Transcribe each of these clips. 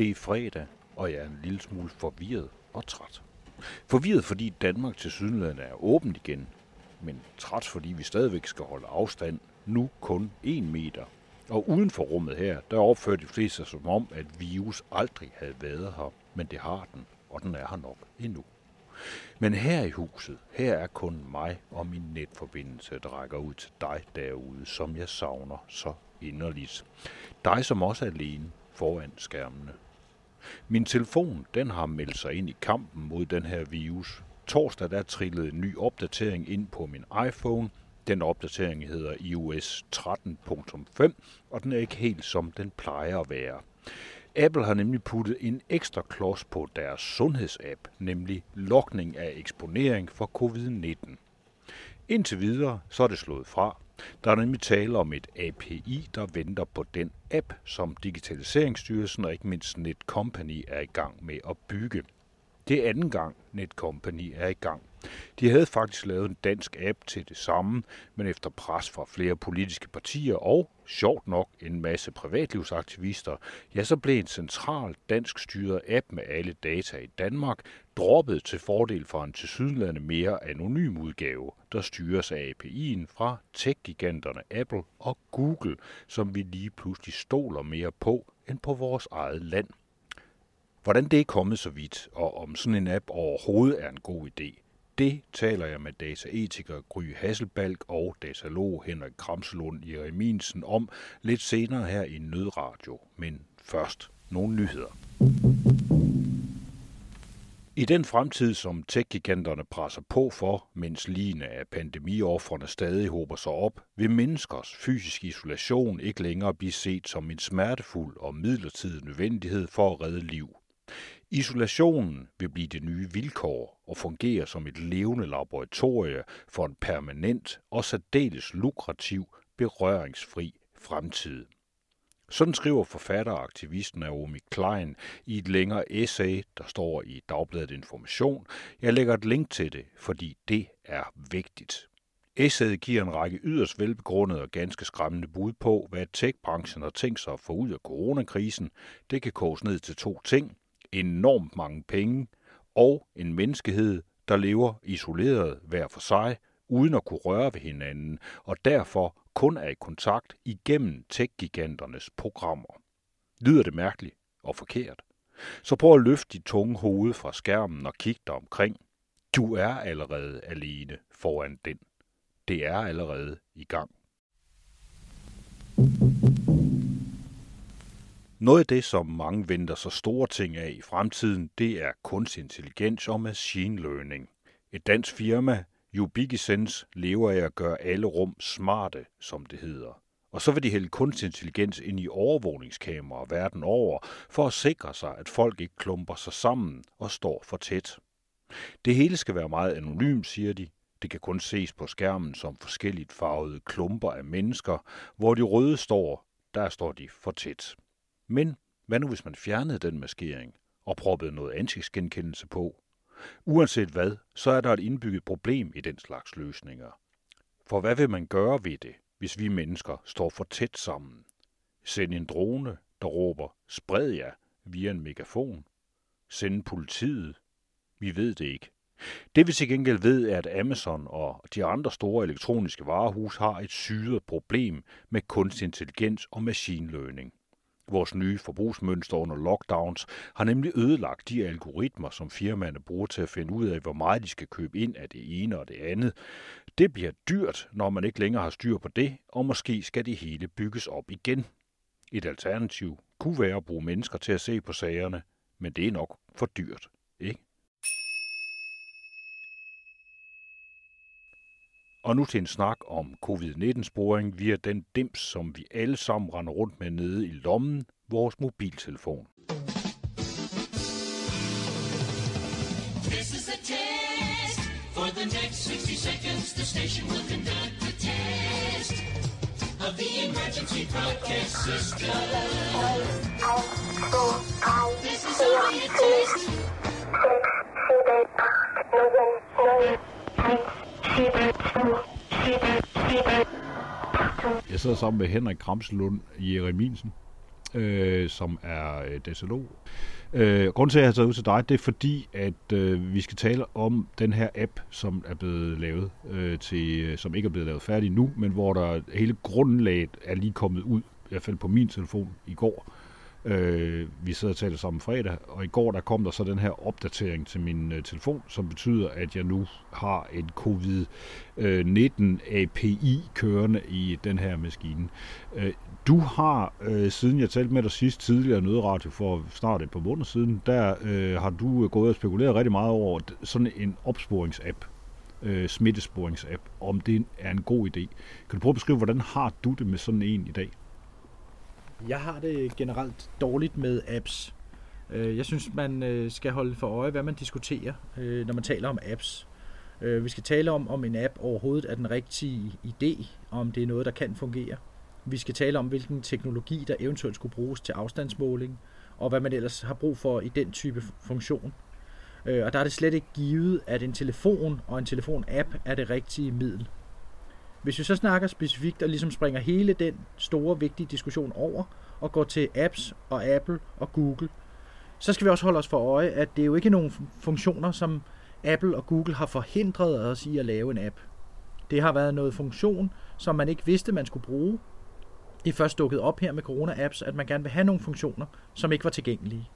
Det er fredag, og jeg er en lille smule forvirret og træt. Forvirret, fordi Danmark til sydenlandet er åbent igen, men træt, fordi vi stadigvæk skal holde afstand, nu kun 1 meter. Og uden for rummet her, der opfører de fleste sig som om, at virus aldrig havde været her, men det har den, og den er her nok endnu. Men her i huset, her er kun mig og min netforbindelse, der rækker ud til dig derude, som jeg savner så inderligt. Dig, som også er alene foran skærmene. Min telefon, den har meldt sig ind i kampen mod den her virus. Torsdag der trillede en ny opdatering ind på min iPhone. Den opdatering hedder iOS 13.5, og den er ikke helt som den plejer at være. Apple har nemlig puttet en ekstra klods på deres sundhedsapp, nemlig lokning af eksponering for covid-19. Indtil videre så er det slået fra. Der er nemlig tale om et API, der venter på den app, som Digitaliseringsstyrelsen og ikke mindst Netcompany er i gang med at bygge. Det er anden gang, Netcompany er i gang. De havde faktisk lavet en dansk app til det samme, men efter pres fra flere politiske partier og, sjovt nok, en masse privatlivsaktivister, ja, så blev en central dansk styret app med alle data i Danmark droppet til fordel for en tilsyneladende mere anonym udgave, der styres af API'en fra tech-giganterne Apple og Google, som vi lige pludselig stoler mere på end på vores eget land. Hvordan det er kommet så vidt, og om sådan en app overhovedet er en god idé, det taler jeg med dataetiker Gry Hasselbalg og datalog Henrik Kramslund Jereminsen om lidt senere her i Nødradio. Men først nogle nyheder. I den fremtid, som tech-giganterne presser på for, mens ligene af pandemioffrene stadig håber sig op, vil menneskers fysisk isolation ikke længere blive set som en smertefuld og midlertidig nødvendighed for at redde liv. Isolationen vil blive det nye vilkår og fungere som et levende laboratorie for en permanent og særdeles lukrativ, berøringsfri fremtid. Sådan skriver forfatter og aktivist Naomi Klein i et længere essay, der står i Dagbladet Information. Jeg lægger et link til det, fordi det er vigtigt. Essayet giver en række yderst velbegrundede og ganske skræmmende bud på, hvad tech-branchen har tænkt sig at få ud af coronakrisen. Det kan koges ned til to ting enormt mange penge, og en menneskehed, der lever isoleret hver for sig, uden at kunne røre ved hinanden, og derfor kun er i kontakt igennem tech-giganternes programmer. Lyder det mærkeligt og forkert? Så prøv at løfte dit tunge hoved fra skærmen og kig dig omkring. Du er allerede alene foran den. Det er allerede i gang. Noget af det, som mange venter så store ting af i fremtiden, det er kunstig intelligens og machine learning. Et dansk firma, Ubiquisense, lever af at gøre alle rum smarte, som det hedder. Og så vil de hælde kunstig intelligens ind i overvågningskameraer verden over, for at sikre sig, at folk ikke klumper sig sammen og står for tæt. Det hele skal være meget anonymt, siger de. Det kan kun ses på skærmen som forskelligt farvede klumper af mennesker, hvor de røde står, der står de for tæt. Men hvad nu hvis man fjernede den maskering og proppede noget ansigtsgenkendelse på? Uanset hvad, så er der et indbygget problem i den slags løsninger. For hvad vil man gøre ved det, hvis vi mennesker står for tæt sammen? Send en drone, der råber, spred jer, via en megafon? Send politiet? Vi ved det ikke. Det vi til gengæld ved er, at Amazon og de andre store elektroniske varehus har et syret problem med kunstig intelligens og machine learning. Vores nye forbrugsmønster under lockdowns har nemlig ødelagt de algoritmer, som firmaerne bruger til at finde ud af, hvor meget de skal købe ind af det ene og det andet. Det bliver dyrt, når man ikke længere har styr på det, og måske skal det hele bygges op igen. Et alternativ kunne være at bruge mennesker til at se på sagerne, men det er nok for dyrt, ikke? Og nu til en snak om covid-19-sporing via den dims, som vi alle sammen render rundt med nede i lommen, vores mobiltelefon. This is a test. For the next 60 seconds, the station will conduct a test of the emergency broadcast system. This is only a test. Jeg sidder sammen med Henrik Kramselund Jereminsen. øh, som er øh, datalog. Øh, grunden til, at jeg har taget ud til dig, det er fordi, at øh, vi skal tale om den her app, som er blevet lavet, øh, til, øh, som ikke er blevet lavet færdig nu, men hvor der hele grundlaget er lige kommet ud, i hvert fald på min telefon i går. Øh, vi sidder og taler sammen fredag, og i går der kom der så den her opdatering til min øh, telefon, som betyder, at jeg nu har en covid-19 øh, API kørende i den her maskine. Øh, du har, øh, siden jeg talte med dig sidst tidligere nødradio for snart et par måneder siden, der øh, har du øh, gået og spekuleret rigtig meget over sådan en opsporingsapp, øh, smittesporingsapp, om det er en god idé. Kan du prøve at beskrive, hvordan har du det med sådan en i dag? Jeg har det generelt dårligt med apps. Øh, jeg synes, man øh, skal holde for øje, hvad man diskuterer, øh, når man taler om apps. Vi skal tale om, om en app overhovedet er den rigtige idé, om det er noget, der kan fungere. Vi skal tale om, hvilken teknologi, der eventuelt skulle bruges til afstandsmåling, og hvad man ellers har brug for i den type funktion. Og der er det slet ikke givet, at en telefon og en telefon-app er det rigtige middel. Hvis vi så snakker specifikt og ligesom springer hele den store, vigtige diskussion over og går til apps og Apple og Google, så skal vi også holde os for øje, at det er jo ikke nogen funktioner, som Apple og Google har forhindret os i at lave en app. Det har været noget funktion, som man ikke vidste, man skulle bruge. Det er først dukket op her med corona-apps, at man gerne vil have nogle funktioner, som ikke var tilgængelige.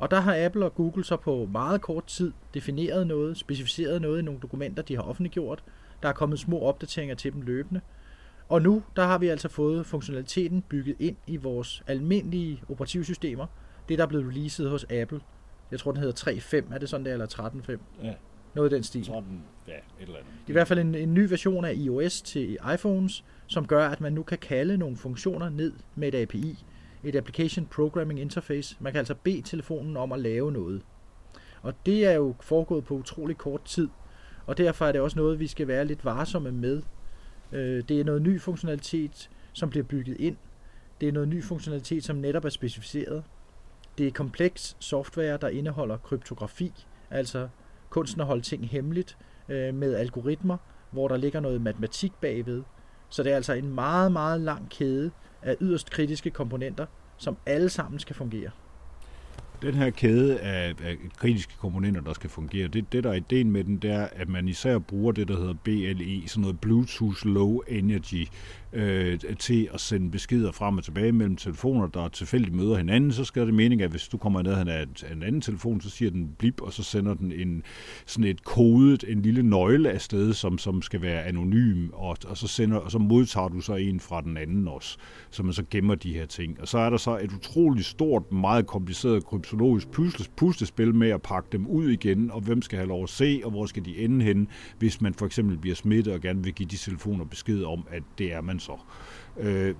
Og der har Apple og Google så på meget kort tid defineret noget, specificeret noget i nogle dokumenter, de har offentliggjort, der er kommet små opdateringer til dem løbende. Og nu, der har vi altså fået funktionaliteten bygget ind i vores almindelige operativsystemer. Det, der er blevet releaset hos Apple. Jeg tror, den hedder 3.5. Er det sådan der, eller 13.5? Ja. Noget i den stil. 13, ja, et eller andet. Det i hvert fald en, en ny version af iOS til iPhones, som gør, at man nu kan kalde nogle funktioner ned med et API. Et Application Programming Interface. Man kan altså bede telefonen om at lave noget. Og det er jo foregået på utrolig kort tid. Og derfor er det også noget, vi skal være lidt varsomme med. Øh, det er noget ny funktionalitet, som bliver bygget ind. Det er noget ny funktionalitet, som netop er specificeret. Det er kompleks software, der indeholder kryptografi, altså kunsten at holde ting hemmeligt øh, med algoritmer, hvor der ligger noget matematik bagved. Så det er altså en meget, meget lang kæde af yderst kritiske komponenter, som alle sammen skal fungere. Den her kæde af, af kritiske komponenter, der skal fungere, det, det der er ideen med den, det er, at man især bruger det, der hedder BLE, sådan noget Bluetooth Low Energy øh, til at sende beskeder frem og tilbage mellem telefoner, der tilfældigt møder hinanden, så skal det mening, at hvis du kommer ned af en anden telefon, så siger den blip, og så sender den en, sådan et kodet, en lille nøgle afsted, som, som skal være anonym, og, og, så sender, og så modtager du så en fra den anden også, så man så gemmer de her ting. Og så er der så et utroligt stort, meget kompliceret kryptologisk puslespil med at pakke dem ud igen, og hvem skal have lov at se, og hvor skal de ende hen, hvis man for eksempel bliver smittet og gerne vil give de telefoner besked om, at det er man så. Øh,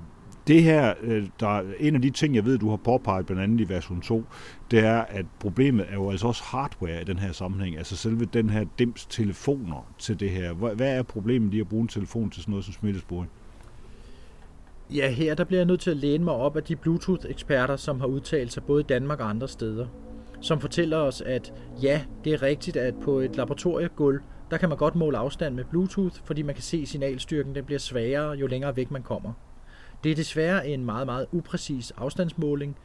det her, øh, der er en af de ting, jeg ved, du har påpeget blandt andet i version 2, det er, at problemet er jo altså også hardware i den her sammenhæng. Altså selve den her dims telefoner til det her. Hvad er problemet i at bruge en telefon til sådan noget som smittesporing? Ja, her der bliver jeg nødt til at læne mig op af de Bluetooth-eksperter, som har udtalt sig både i Danmark og andre steder, som fortæller os, at ja, det er rigtigt, at på et laboratoriegulv, der kan man godt måle afstand med Bluetooth, fordi man kan se, signalstyrken den bliver svagere, jo længere væk man kommer. Det er desværre en meget, meget upræcis afstandsmåling.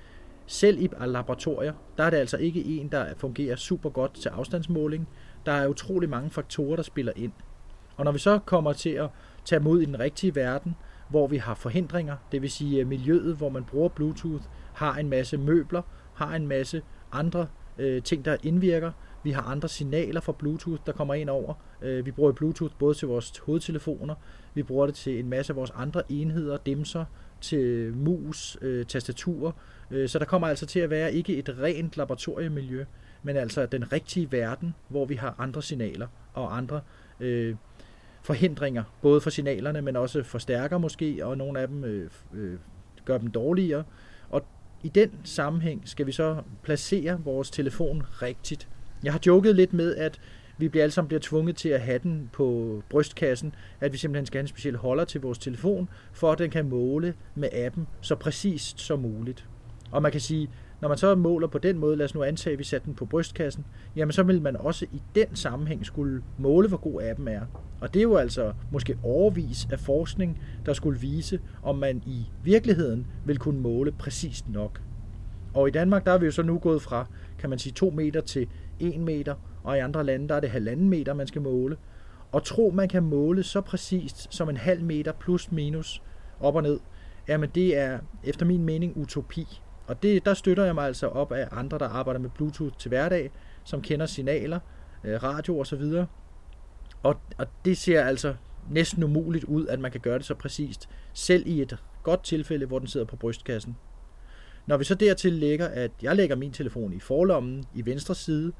Selv i laboratorier, der er det altså ikke en, der fungerer super godt til afstandsmåling. Der er utrolig mange faktorer, der spiller ind. Og når vi så kommer til at tage mod i den rigtige verden, hvor vi har forhindringer, det vil sige øh, miljøet, hvor man bruger Bluetooth, har en masse møbler, har en masse andre øh, ting, der indvirker, vi har andre signaler fra Bluetooth, der kommer ind over. Øh, vi bruger Bluetooth både til vores hovedtelefoner, vi bruger det til en masse af vores andre enheder, dimser, til mus, øh, tastaturer. Øh, så der kommer altså til at være ikke et rent laboratoriemiljø, men altså den rigtige verden, hvor vi har andre signaler og andre øh, forhindringer, både for signalerne, men også forstærker måske, og nogle af dem øh, øh, gør dem dårligere. Og i den sammenhæng skal vi så placere vores telefon rigtigt. Jeg har joket lidt med, at vi bliver alle sammen bliver tvunget til at have den på brystkassen, at vi simpelthen skal have en speciel holder til vores telefon, for at den kan måle med appen så præcist som muligt. Og man kan sige, Når man så måler på den måde, lad os nu antage, at vi satte den på brystkassen, jamen så vil man også i den sammenhæng skulle måle, hvor god appen er. Og det er jo altså måske overvis af forskning, der skulle vise, om man i virkeligheden vil kunne måle præcist nok. Og i Danmark, der er vi jo så nu gået fra, kan man sige, 2 meter til 1 meter, og i andre lande, der er det halvanden meter, man skal måle. Og tro, man kan måle så præcist som en halv meter plus minus op og ned, jamen det er efter min mening utopi. Og det, der støtter jeg mig altså op af andre, der arbejder med Bluetooth til hverdag, som kender signaler, øh, radio osv. Og, og det ser altså næsten umuligt ud, at man kan gøre det så præcist, selv i et godt tilfælde, hvor den sidder på brystkassen. Når vi så dertil lægger, at jeg lægger min telefon i forlommen i venstre side,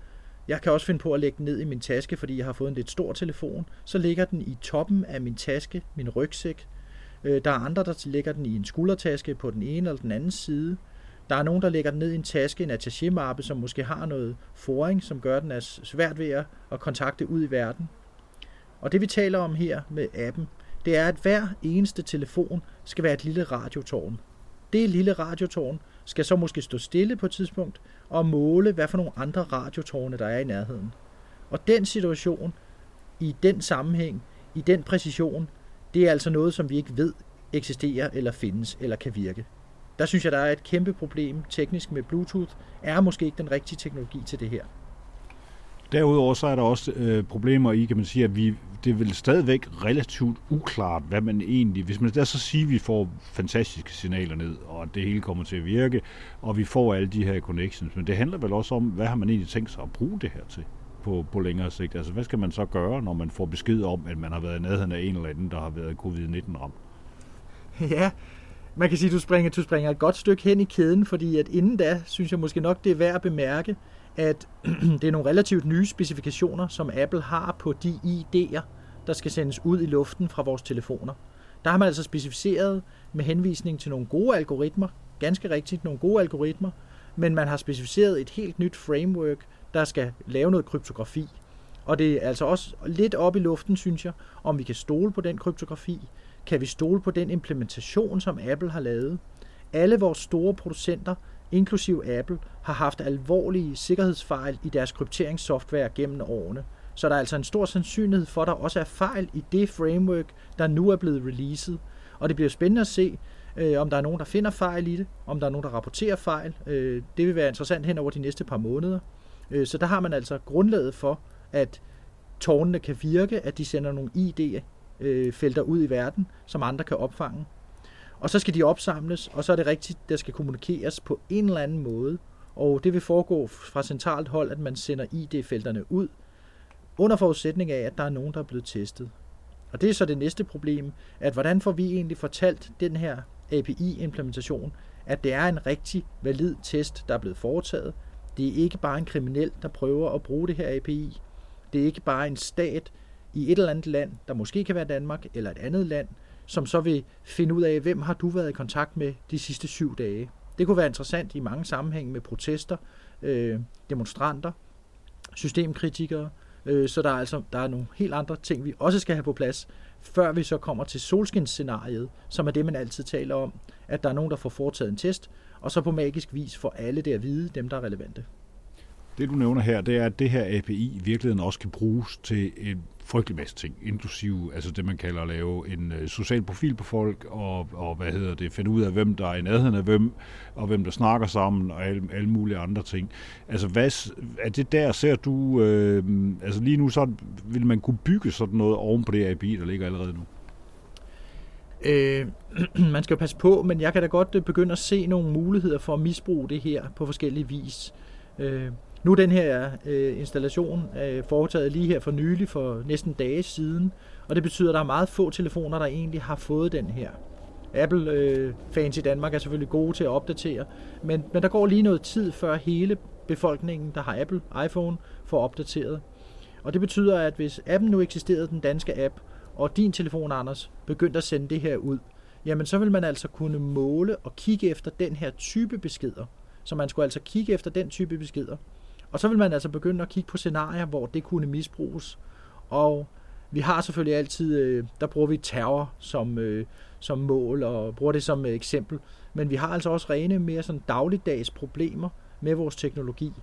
jeg kan også finde på at lægge den ned i min taske, fordi jeg har fået en lidt stor telefon, så ligger den i toppen af min taske, min rygsæk. Øh, der er andre, der lægger den i en skuldertaske på den ene eller den anden side. Der er nogen, der lægger den ned i en taske, en attaché-mappe, som måske har noget foring, som gør den er svært ved at kontakte ud i verden. Og det vi taler om her med appen, det er, at hver eneste telefon skal være et lille radiotårn. Det lille radiotårn skal så måske stå stille på et tidspunkt og måle, hvad for nogle andre radiotårne der er i nærheden. Og den situation, i den sammenhæng, i den præcision, det er altså noget, som vi ikke ved eksisterer eller findes eller kan virke. Der synes jeg, der er et kæmpe problem teknisk med Bluetooth, er måske ikke den rigtige teknologi til det her. Derudover så er der også øh, problemer i, kan man sige, at vi, det er vel stadigvæk relativt uklart, hvad man egentlig... Hvis man der så siger, at vi får fantastiske signaler ned, og det hele kommer til at virke, og vi får alle de her connections, men det handler vel også om, hvad har man egentlig tænkt sig at bruge det her til på, på længere sigt? Altså, hvad skal man så gøre, når man får besked om, at man har været i nærheden af en eller anden, der har været covid-19 ramt? Ja, man kan sige, at du springer, du springer et godt stykke hen i kæden, fordi at inden da, synes jeg måske nok, det er værd at bemærke, at det er nogle relativt nye specifikationer, som Apple har på de ID'er, der skal sendes ud i luften fra vores telefoner. Der har man altså specificeret med henvisning til nogle gode algoritmer, ganske rigtigt nogle gode algoritmer, men man har specificeret et helt nyt framework, der skal lave noget kryptografi. Og det er altså også lidt op i luften, synes jeg, om vi kan stole på den kryptografi. Kan vi stole på den implementation, som Apple har lavet? Alle vores store producenter inklusiv Apple, har haft alvorlige sikkerhedsfejl i deres krypteringssoftware gennem årene. Så der er altså en stor sandsynlighed for, at der også er fejl i det framework, der nu er blevet releaset. Og det bliver spændende at se, øh, om der er nogen, der finder fejl i det, om der er nogen, der rapporterer fejl. Øh, det vil være interessant hen over de næste par måneder. Øh, så der har man altså grundlaget for, at tårnene kan virke, at de sender nogle ID-felter øh, ud i verden, som andre kan opfange. Og så skal de opsamles, og så er det rigtigt, der skal kommunikeres på en eller anden måde. Og det vil foregå fra centralt hold, at man sender ID-felterne ud, under forudsætning af, at der er nogen, der er blevet testet. Og det er så det næste problem, at hvordan får vi egentlig fortalt den her API-implementation, at det er en rigtig valid test, der er blevet foretaget. Det er ikke bare en kriminel, der prøver at bruge det her API. Det er ikke bare en stat i et eller andet land, der måske kan være Danmark eller et andet land, som så vil finde ud af, hvem har du været i kontakt med de sidste syv dage. Det kunne være interessant i mange sammenhænge med protester, øh, demonstranter, systemkritikere, øh, så der er altså der er nogle helt andre ting, vi også skal have på plads, før vi så kommer til solskinsscenariet, som er det, man altid taler om, at der er nogen, der får foretaget en test, og så på magisk vis får alle det at vide, dem der er relevante. Det du nævner her, det er, at det her API i virkeligheden også kan bruges til en frygtelig masse ting, inklusive altså det, man kalder at lave en øh, social profil på folk, og, og hvad hedder det, finde ud af, hvem der er i nærheden af hvem, og hvem der snakker sammen, og alle, alle mulige andre ting. Altså, hvad, er det der, ser du, øh, altså lige nu, så vil man kunne bygge sådan noget oven på det API, der ligger allerede nu? Øh, man skal jo passe på, men jeg kan da godt øh, begynde at se nogle muligheder for at misbruge det her på forskellige vis. Øh, nu er den her øh, installation øh, foretaget lige her for nylig, for næsten dage siden, og det betyder, at der er meget få telefoner, der egentlig har fået den her. Apple-fans øh, i Danmark er selvfølgelig gode til at opdatere, men, men der går lige noget tid, før hele befolkningen, der har Apple iPhone, får opdateret. Og det betyder, at hvis appen nu eksisterede, den danske app, og din telefon, Anders, begyndte at sende det her ud, jamen så vil man altså kunne måle og kigge efter den her type beskeder. Så man skulle altså kigge efter den type beskeder. Og så vil man altså begynde at kigge på scenarier, hvor det kunne misbruges. Og Vi har selvfølgelig altid, øh, der bruger vi terror som, øh, som mål og bruger det som øh, eksempel. Men vi har altså også rene mere sådan dagligdags problemer med vores teknologi.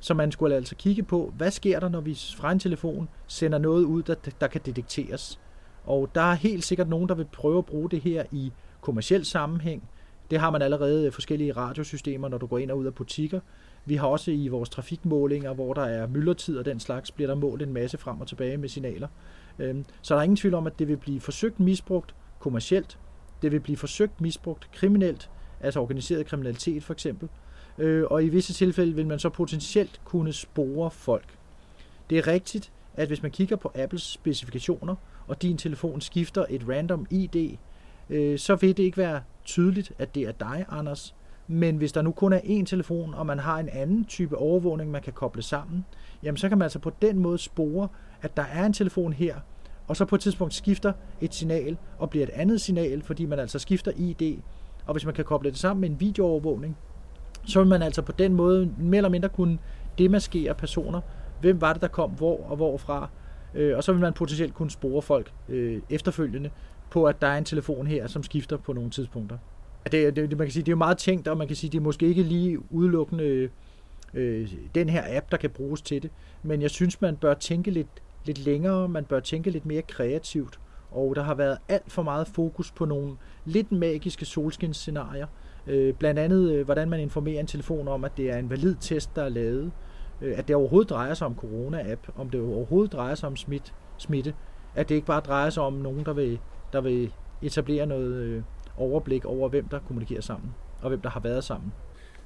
Så man skulle altså kigge på, hvad sker der, når vi fra en telefon sender noget ud, der, der kan detekteres. Og der er helt sikkert nogen, der vil prøve at bruge det her i kommersiel sammenhæng. Det har man allerede øh, forskellige radiosystemer, når du går ind og ud af butikker. Vi har også i vores trafikmålinger, hvor der er myldretid og den slags, bliver der målt en masse frem og tilbage med signaler. Øhm, så der er ingen tvivl om, at det vil blive forsøgt misbrugt kommercielt. Det vil blive forsøgt misbrugt kriminelt, altså organiseret kriminalitet for eksempel. Øh, og i visse tilfælde vil man så potentielt kunne spore folk. Det er rigtigt, at hvis man kigger på Apples specifikationer, og din telefon skifter et random ID, øh, så vil det ikke være tydeligt, at det er dig, Anders. Men hvis der nu kun er én telefon, og man har en anden type overvågning, man kan koble sammen, jamen så kan man altså på den måde spore, at der er en telefon her, og så på et tidspunkt skifter et signal og bliver et andet signal, fordi man altså skifter ID. Og hvis man kan koble det sammen med en videoovervågning, så vil man altså på den måde mere eller mindre kunne demaskere personer. Hvem var det, der kom hvor og hvorfra? Øh, og så vil man potentielt kunne spore folk øh, efterfølgende på, at der er en telefon her, som skifter på nogle tidspunkter. Det, det, man kan sige, det er jo meget tænkt, og man kan sige, det er måske ikke lige udelukkende øh, den her app, der kan bruges til det. Men jeg synes, man bør tænke lidt, lidt længere, man bør tænke lidt mere kreativt. Og der har været alt for meget fokus på nogle lidt magiske solskinsscenarier. Øh, blandt andet, øh, hvordan man informerer en telefon om, at det er en valid test, der er lavet. Øh, at det overhovedet drejer sig om corona-app, om det overhovedet drejer sig om smit, smitte. At det ikke bare drejer sig om nogen, der vil, der vil etablere noget øh, overblik over, hvem der kommunikerer sammen, og hvem der har været sammen.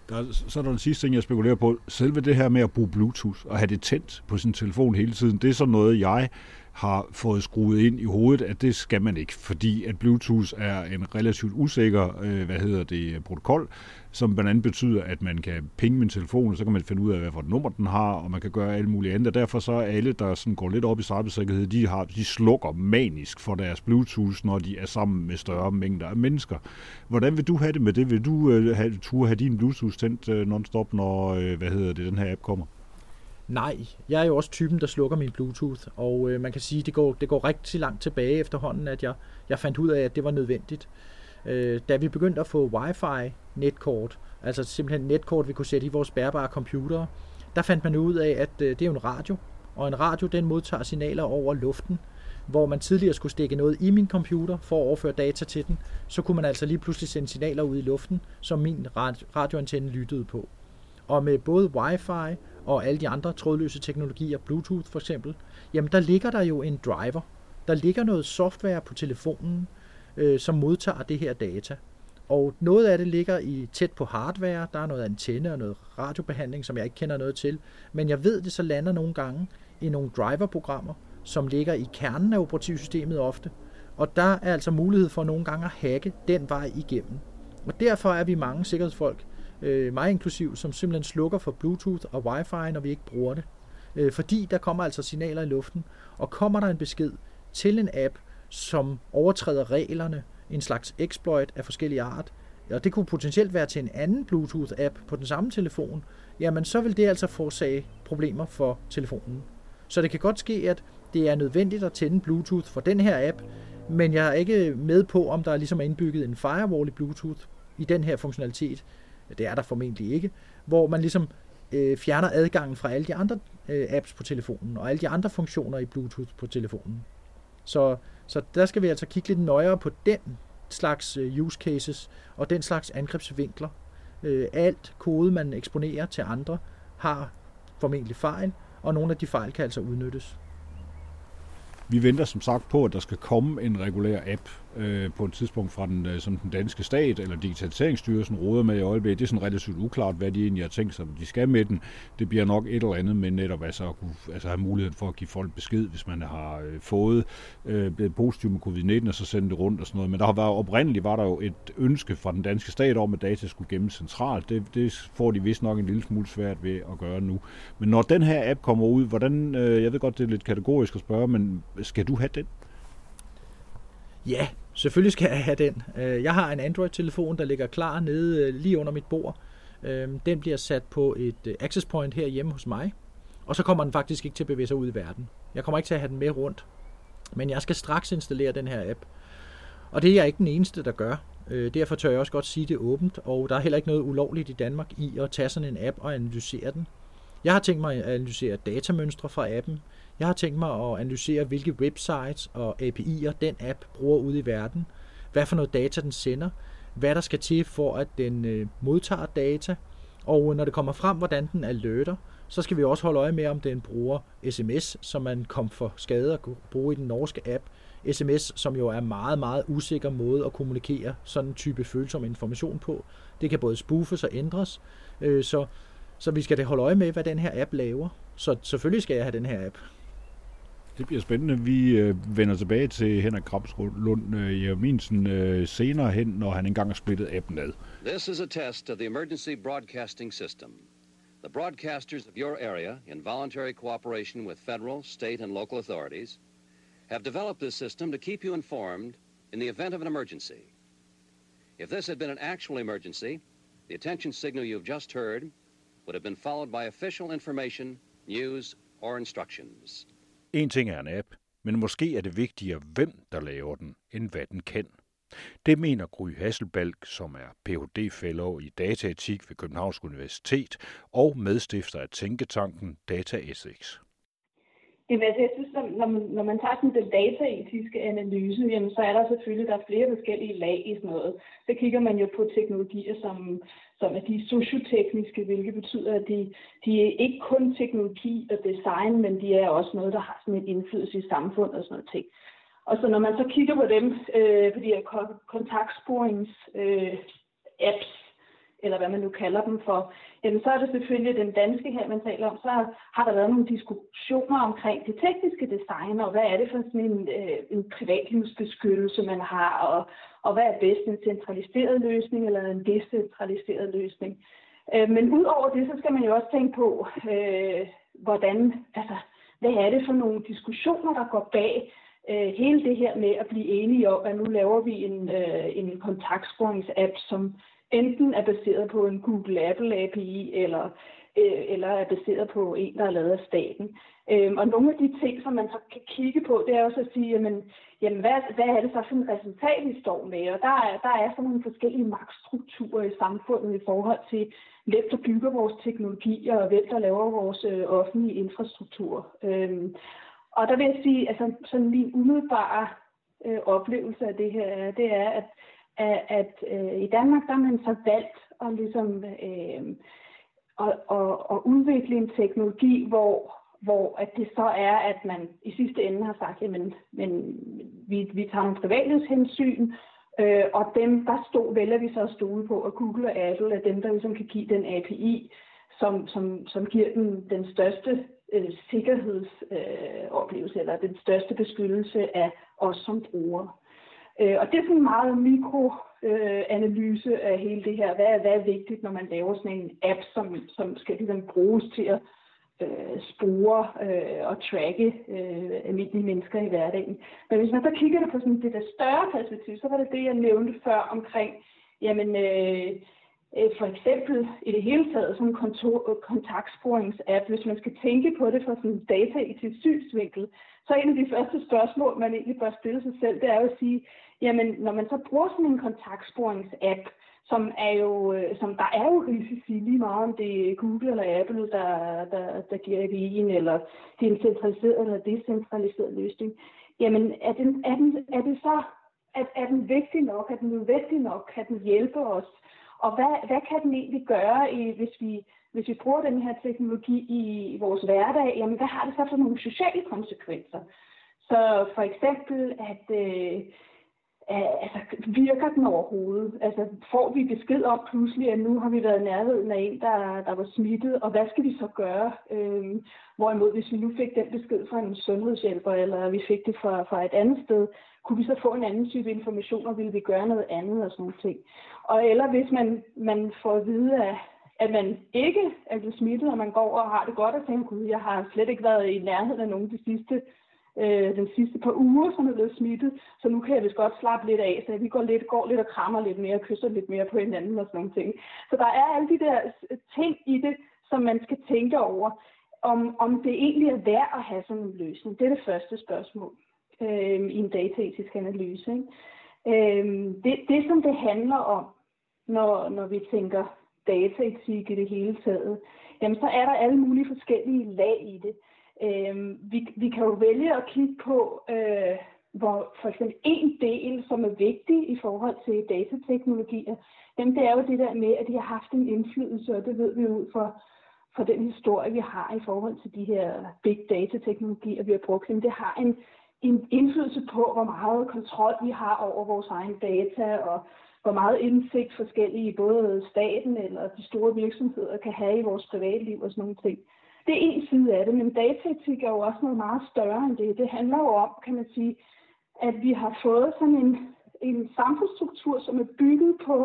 Der, så er der den sidste ting, jeg spekulerer på. Selve det her med at bruge Bluetooth og have det tændt på sin telefon hele tiden, det er sådan noget, jeg har fået skruet ind i hovedet, at det skal man ikke, fordi at Bluetooth er en relativt usikker, øh, hvad hedder det, protokol, som blandt andet betyder, at man kan pinge min telefon, og så kan man finde ud af, hvad for et nummer den har, og man kan gøre alt muligt andet. Derfor så er alle, der sådan går lidt op i cybersikkerhed, de, har, de slukker manisk for deres Bluetooth, når de er sammen med større mængder af mennesker. Hvordan vil du have det med det? Vil du øh, have, turde have din Bluetooth tændt øh, non-stop, når øh, hvad hedder det, den her app kommer? Nej, jeg er jo også typen, der slukker min Bluetooth, og øh, man kan sige, det går, det går rigtig langt tilbage efterhånden, at jeg, jeg fandt ud af, at det var nødvendigt. Øh, da vi begyndte at få Wi-Fi-netkort, altså simpelthen netkort, vi kunne sætte i vores bærbare computere, der fandt man ud af, at øh, det er jo en radio, og en radio den modtager signaler over luften, hvor man tidligere skulle stikke noget i min computer for at overføre data til den, så kunne man altså lige pludselig sende signaler ud i luften, som min radioantenne lyttede på. Og med både wifi og alle de andre trådløse teknologier, Bluetooth for eksempel, jamen der ligger der jo en driver. Der ligger noget software på telefonen, øh, som modtager det her data. Og noget af det ligger i tæt på hardware. Der er noget antenne og noget radiobehandling, som jeg ikke kender noget til. Men jeg ved, det så lander nogle gange i nogle driverprogrammer, som ligger i kernen af operativsystemet ofte. Og der er altså mulighed for nogle gange at hacke den vej igennem. Og derfor er vi mange sikkerhedsfolk, øh, mig inklusiv, som simpelthen slukker for Bluetooth og Wi-Fi, når vi ikke bruger det. Øh, fordi der kommer altså signaler i luften, og kommer der en besked til en app, som overtræder reglerne, en slags exploit af forskellige art, og det kunne potentielt være til en anden Bluetooth-app på den samme telefon, jamen så vil det altså forårsage problemer for telefonen. Så det kan godt ske, at det er nødvendigt at tænde Bluetooth for den her app, men jeg er ikke med på, om der ligesom er indbygget en firewall i Bluetooth i den her funktionalitet. Det er der formentlig ikke, hvor man ligesom øh, fjerner adgangen fra alle de andre øh, apps på telefonen og alle de andre funktioner i Bluetooth på telefonen. Så, så der skal vi altså kigge lidt nøjere på den slags øh, use cases og den slags angrebsvinkler. Øh, alt kode, man eksponerer til andre, har formentlig fejl, og nogle af de fejl kan altså udnyttes. Vi venter som sagt på, at der skal komme en regulær app øh, på et tidspunkt fra den, øh, som den danske stat eller Digitaliseringsstyrelsen råder med i øjeblikket. Det er sådan relativt uklart, hvad de egentlig har tænkt sig, de skal med den. Det bliver nok et eller andet med netop altså, at kunne, altså have mulighed for at give folk besked, hvis man har øh, fået øh, blevet positiv med covid-19 og så sende det rundt og sådan noget. Men der har været oprindeligt var der jo et ønske fra den danske stat om, at data skulle gemmes centralt. Det, det får de vist nok en lille smule svært ved at gøre nu. Men når den her app kommer ud, hvordan, øh, jeg ved godt, det er lidt kategorisk at spørge, men skal du have den? Ja, selvfølgelig skal jeg have den. Øh, jeg har en Android-telefon, der ligger klar nede øh, lige under mit bord. Øhm, den bliver sat på et øh, access point her hjemme hos mig, og så kommer den faktisk ikke til at bevæge sig ud i verden. Jeg kommer ikke til at have den med rundt. Men jeg skal straks installere den her app. Og det er jeg ikke den eneste, der gør. Derfor tør jeg også godt sige det åbent, og der er heller ikke noget ulovligt i Danmark i at tage sådan en app og analysere den. Jeg har tænkt mig at analysere datamønstre fra appen. Jeg har tænkt mig at analysere, hvilke websites og API'er den app bruger ude i verden. Hvad for noget data den sender. Hvad der skal til for, at den øh, modtager data. Og øh, når det kommer frem, hvordan den alerter, så skal vi også holde øje med, om den bruger sms, som man kom for skade at bruge i den norske app. SMS, som jo er en meget, meget usikker måde at kommunikere sådan en type følsom information på. Det kan både spoofes og ændres, øh, så, så vi skal da holde øje med, hvad den her app laver. Så selvfølgelig skal jeg have den her app. Det bliver spændende. Vi øh, vender tilbage til Henrik øh, Jerminsen øh, senere hen, når han engang har splittet appen ad. This is a test of the emergency broadcasting system. The broadcasters of your area, in voluntary cooperation with federal, state, and local authorities, have developed this system to keep you informed in the event of an emergency. If this had been an actual emergency, the attention signal you've just heard would have been followed by official information, news, or instructions. En ting er en app, men måske er det vigtigere, hvem der laver den, end hvad den kan. Det mener Gry Hasselbalg, som er Ph.D.-fellow i dataetik ved Københavns Universitet og medstifter af tænketanken Data Ethics. Jamen, altså, jeg synes, når man, når man tager sådan den dataetiske analyse, jamen, så er der selvfølgelig der er flere forskellige lag i sådan noget. Så kigger man jo på teknologier, som, som er de sociotekniske, hvilket betyder, at de, de er ikke kun teknologi og design, men de er også noget, der har sådan en indflydelse i samfundet og sådan noget ting. Og så når man så kigger på dem, øh, på de her kontaktsporings øh, apps, eller hvad man nu kalder dem for, jamen så er det selvfølgelig den danske her, man taler om. Så har der været nogle diskussioner omkring det tekniske design, og hvad er det for sådan en, øh, en privatlivsbeskyttelse, man har, og, og hvad er bedst, en centraliseret løsning eller en decentraliseret løsning. Øh, men udover det, så skal man jo også tænke på, øh, hvordan, altså, hvad er det for nogle diskussioner, der går bag øh, hele det her med at blive enige om, at nu laver vi en, øh, en kontaktsporingsapp, som enten er baseret på en Google Apple API, eller, øh, eller er baseret på en, der er lavet af staten. Øhm, og nogle af de ting, som man så kan kigge på, det er også at sige, jamen, jamen hvad, hvad er det så for en resultat, vi står med? Og der er, der er sådan nogle forskellige magtstrukturer i samfundet i forhold til, hvem der bygger vores teknologier, og hvem der laver vores øh, offentlige infrastruktur. Øhm, og der vil jeg sige, altså sådan min umiddelbare øh, oplevelse af det her, det er, at at, at øh, i Danmark der har man så valgt at, ligesom, øh, at, at, at udvikle en teknologi, hvor, hvor at det så er, at man i sidste ende har sagt, jamen men vi, vi tager nogle privatlivshensyn, øh, og dem, der stod, vælger vi så at stole på, at Google og Apple er dem, der ligesom kan give den API, som, som, som giver den, den største øh, sikkerhedsoplevelse, øh, eller den største beskyttelse af os som brugere. Øh, og det er sådan en meget mikroanalyse øh, af hele det her. Hvad er, hvad er vigtigt, når man laver sådan en app, som, som skal ligesom bruges til at øh, spore øh, og tracke øh, almindelige mennesker i hverdagen. Men hvis man så kigger på sådan det der større perspektiv, så var det det, jeg nævnte før omkring, jamen øh, øh for eksempel i det hele taget sådan en kontaktsporingsapp, hvis man skal tænke på det fra sådan en dataetisk synsvinkel, så en af de første spørgsmål, man egentlig bør stille sig selv, det er jo at sige, jamen når man så bruger sådan en kontaktsporingsapp, som er jo, øh, som der er jo risici lige meget om det er Google eller Apple, der, der, der giver API'en, eller det er en centraliseret eller decentraliseret løsning. Jamen er, den, er, den, er det så, er, er den vigtig nok, er den nødvendig nok, kan den hjælpe os? Og hvad, hvad kan den egentlig gøre, hvis vi hvis vi bruger den her teknologi i, vores hverdag, jamen hvad har det så for nogle sociale konsekvenser? Så for eksempel, at øh, Øh, altså, virker den overhovedet? Altså, får vi besked om pludselig, at nu har vi været i nærheden af en, der, der var smittet, og hvad skal vi så gøre? Øhm, hvorimod, hvis vi nu fik den besked fra en sundhedshjælper, eller vi fik det fra, fra et andet sted, kunne vi så få en anden type information, og ville vi gøre noget andet og sådan noget ting? Og eller hvis man, man får at vide, at at man ikke er blevet smittet, og man går og har det godt og tænker, gud, jeg har slet ikke været i nærheden af nogen de sidste, øh, den sidste par uger, som er blevet smittet, så nu kan jeg vist godt slappe lidt af, så vi går lidt, går lidt og krammer lidt mere, og kysser lidt mere på hinanden og sådan nogle ting. Så der er alle de der ting i det, som man skal tænke over, om, om det egentlig er værd at have sådan en løsning. Det er det første spørgsmål. øh, i en dataetisk analyse. Ikke? Øh, det, det, som det handler om, når, når vi tænker dataetik i det hele taget, jamen så er der alle mulige forskellige lag i det. Øh, vi, vi kan jo vælge at kigge på, øh, hvor for eksempel en del, som er vigtig i forhold til datateknologier, jamen det er jo det der med, at de har haft en indflydelse, og det ved vi jo ud fra, fra den historie, vi har i forhold til de her big data-teknologier, vi har brugt. dem. det har en, en indflydelse på, hvor meget kontrol vi har over vores egen data, og hvor meget indsigt forskellige, både staten eller de store virksomheder, kan have i vores privatliv og sådan nogle ting. Det er en side af det, men dataetik er jo også noget meget større end det. Det handler jo om, kan man sige, at vi har fået sådan en, en samfundsstruktur, som er bygget på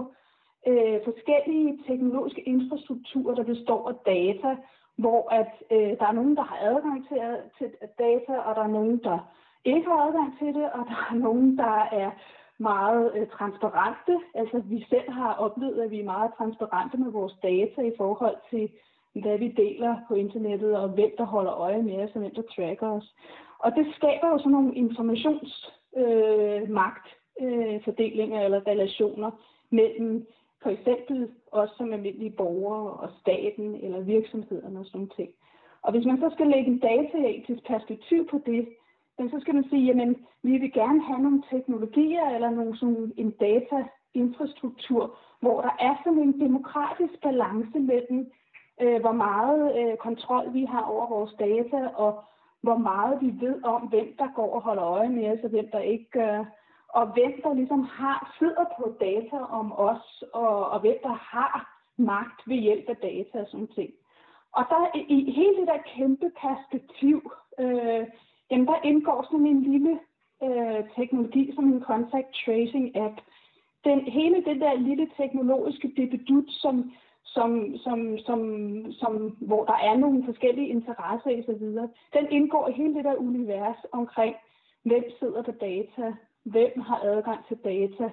øh, forskellige teknologiske infrastrukturer, der består af data, hvor at øh, der er nogen, der har adgang til, til data, og der er nogen, der ikke har adgang til det, og der er nogen, der er meget øh, transparente. Altså vi selv har oplevet, at vi er meget transparente med vores data i forhold til, hvad vi deler på internettet, og hvem der holder øje med os, og hvem der tracker os. Og det skaber jo sådan nogle informationsmagtfordelinger øh, øh, eller relationer mellem for eksempel os som almindelige borgere og staten eller virksomhederne og sådan ting. Og hvis man så skal lægge en dataetisk perspektiv på det, men så skal man sige, jamen, vi vil gerne have nogle teknologier eller nogle, sådan en datainfrastruktur, hvor der er sådan en demokratisk balance mellem, øh, hvor meget øh, kontrol vi har over vores data, og hvor meget vi ved om, hvem der går og holder øje med os, og hvem der ikke gør, og hvem der ligesom har, sidder på data om os, og, og hvem der har magt ved hjælp af data og sådan ting. Og der i hele det der kæmpe perspektiv, øh, jamen der indgår sådan en lille øh, teknologi som en contact tracing app. Den, hele det der lille teknologiske debedut, som, som, som, som, som, hvor der er nogle forskellige interesser i osv., den indgår i hele det der univers omkring, hvem sidder på data, hvem har adgang til data,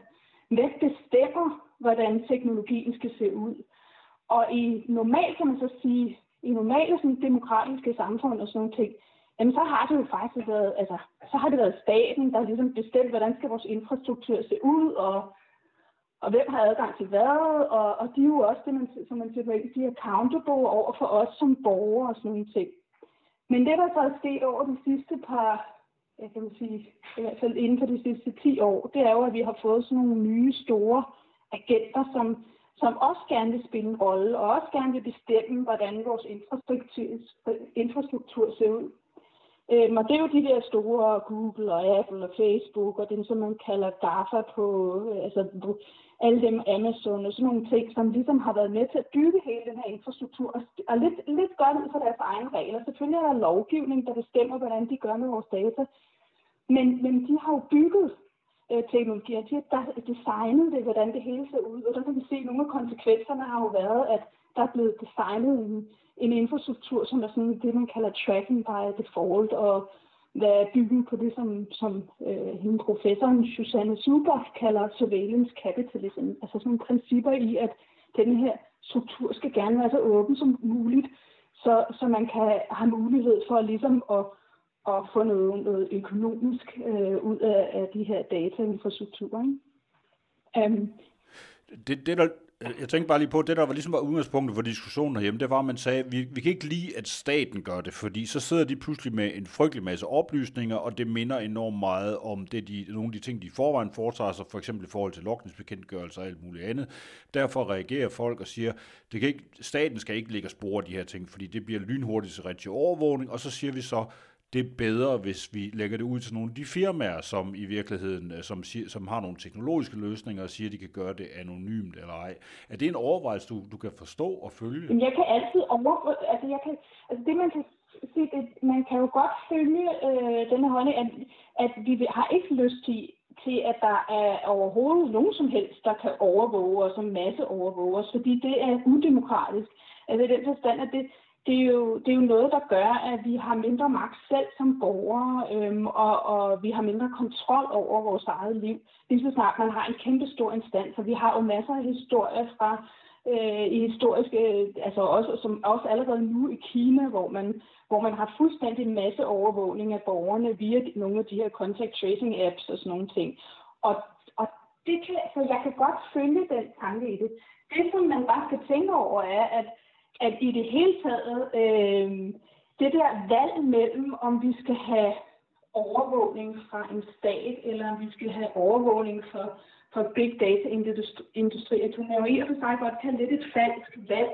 hvem bestemmer, hvordan teknologien skal se ud. Og i normalt kan man så sige, i normale sådan, demokratiske samfund og sådan nogle ting, jamen så har det jo faktisk været, altså, så har det været staten, der har ligesom bestemt, hvordan skal vores infrastruktur se ud, og, og hvem har adgang til hvad, og, og de er jo også det, man, som man siger de er accountable over for os som borgere og sådan nogle ting. Men det, der så er sket over de sidste par, jeg kan sige, i hvert fald inden for de sidste 10 år, det er jo, at vi har fået sådan nogle nye store agenter, som, som også gerne vil spille en rolle, og også gerne vil bestemme, hvordan vores infrastruktur, infrastruktur ser ud. Øhm, og det er jo de der store Google og Apple og Facebook og den, som man kalder GAFA på, øh, altså alle dem Amazon og sådan nogle ting, som ligesom har været med til at bygge hele den her infrastruktur og, og lidt, lidt godt ud for deres egne regler. Selvfølgelig er der lovgivning, der bestemmer, hvordan de gør med vores data, men, men de har jo bygget øh, teknologier, de har designet det, hvordan det hele ser ud, og der kan vi se, at nogle af konsekvenserne har jo været, at der er blevet designet en, en infrastruktur, som er sådan det, man kalder tracking by default, og hvad er bygget på det, som, som øh, hende professoren Susanne Zuboff kalder surveillance capitalism. Altså sådan nogle principper i, at den her struktur skal gerne være så åben som muligt, så, så man kan have mulighed for ligesom at, at få noget, noget økonomisk øh, ud af, af de her data inden for strukturen. Um, øhm. det, det, der, Øh, jeg tænkte bare lige på, at det der var ligesom var udgangspunktet for diskussionen herhjemme, det var, at man sagde, vi, vi kan ikke lide, at staten gør det, fordi så sidder de pludselig med en frygtelig masse oplysninger, og det minder enormt meget om det, de, nogle af de ting, de i forvejen foretager sig, for eksempel i forhold til lokningsbekendtgørelser og alt muligt andet. Derfor reagerer folk og siger, det kan ikke, staten skal ikke lægge spore af de her ting, fordi det bliver lynhurtigt til rigtig overvågning, og så siger vi så, det er bedre, hvis vi lægger det ud til nogle af de firmaer, som i virkeligheden øh, som, som har nogle teknologiske løsninger og siger, at de kan gøre det anonymt eller ej. Er det en overvejelse, du, du kan forstå og følge? Jeg kan altid over... Altså, jeg kan, altså det, man kan se, det, man kan jo godt følge øh, denne holdning, at, at vi har ikke lyst til, til, at der er overhovedet nogen som helst, der kan overvåge os og masse overvåge os, fordi det er udemokratisk. Altså i den forstand, at det, det er, jo, det er jo noget, der gør, at vi har mindre magt selv som borgere, øhm, og, og vi har mindre kontrol over vores eget liv. Lige så snart man har en kæmpe stor instans, og vi har jo masser af historier fra øh, i historiske, øh, altså også, som også allerede nu i Kina, hvor man, hvor man har fuldstændig masse overvågning af borgerne via nogle af de her contact tracing apps og sådan nogle ting. Og, og det kan, så jeg kan godt følge den tanke i det. Det, som man bare skal tænke over, er, at, at i det hele taget, øh, det der valg mellem, om vi skal have overvågning fra en stat, eller om vi skal have overvågning for, for big data industri, at kan jo i og for sig godt kan lidt et falsk valg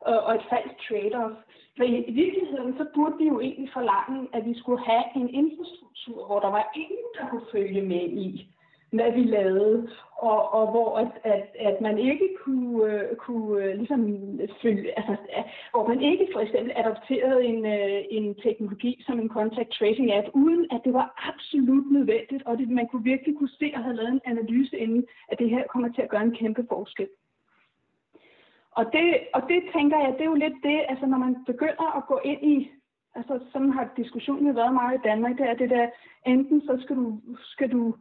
og, og et falsk trade-off. For i, i virkeligheden, så burde vi jo egentlig forlange, at vi skulle have en infrastruktur, hvor der var ingen, der kunne følge med i hvad vi lavede, og, og hvor at, at, at man ikke kunne, uh, kunne uh, ligesom følge, altså, hvor man ikke for eksempel adopterede en, uh, en teknologi som en contact tracing app, uden at det var absolut nødvendigt, og det, man kunne virkelig kunne se og have lavet en analyse inden, at det her kommer til at gøre en kæmpe forskel. Og det, og det tænker jeg, det er jo lidt det, altså når man begynder at gå ind i, altså sådan har diskussionen været meget i Danmark, det er det der, enten så skal du, skal du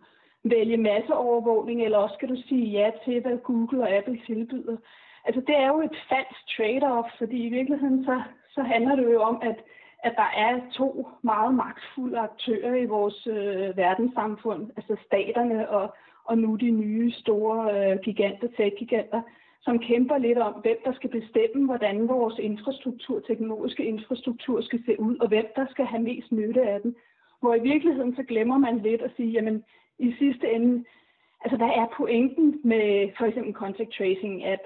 vælge masseovervågning, eller også skal du sige ja til, hvad Google og Apple tilbyder. Altså det er jo et falsk trade-off, fordi i virkeligheden så, så handler det jo om, at, at der er to meget magtfulde aktører i vores øh, verdenssamfund, altså staterne og, og nu de nye store øh, giganter, tech-giganter, som kæmper lidt om, hvem der skal bestemme, hvordan vores infrastruktur, teknologiske infrastruktur skal se ud, og hvem der skal have mest nytte af den. Hvor i virkeligheden så glemmer man lidt at sige, jamen i sidste ende, altså hvad er pointen med for eksempel contact tracing app?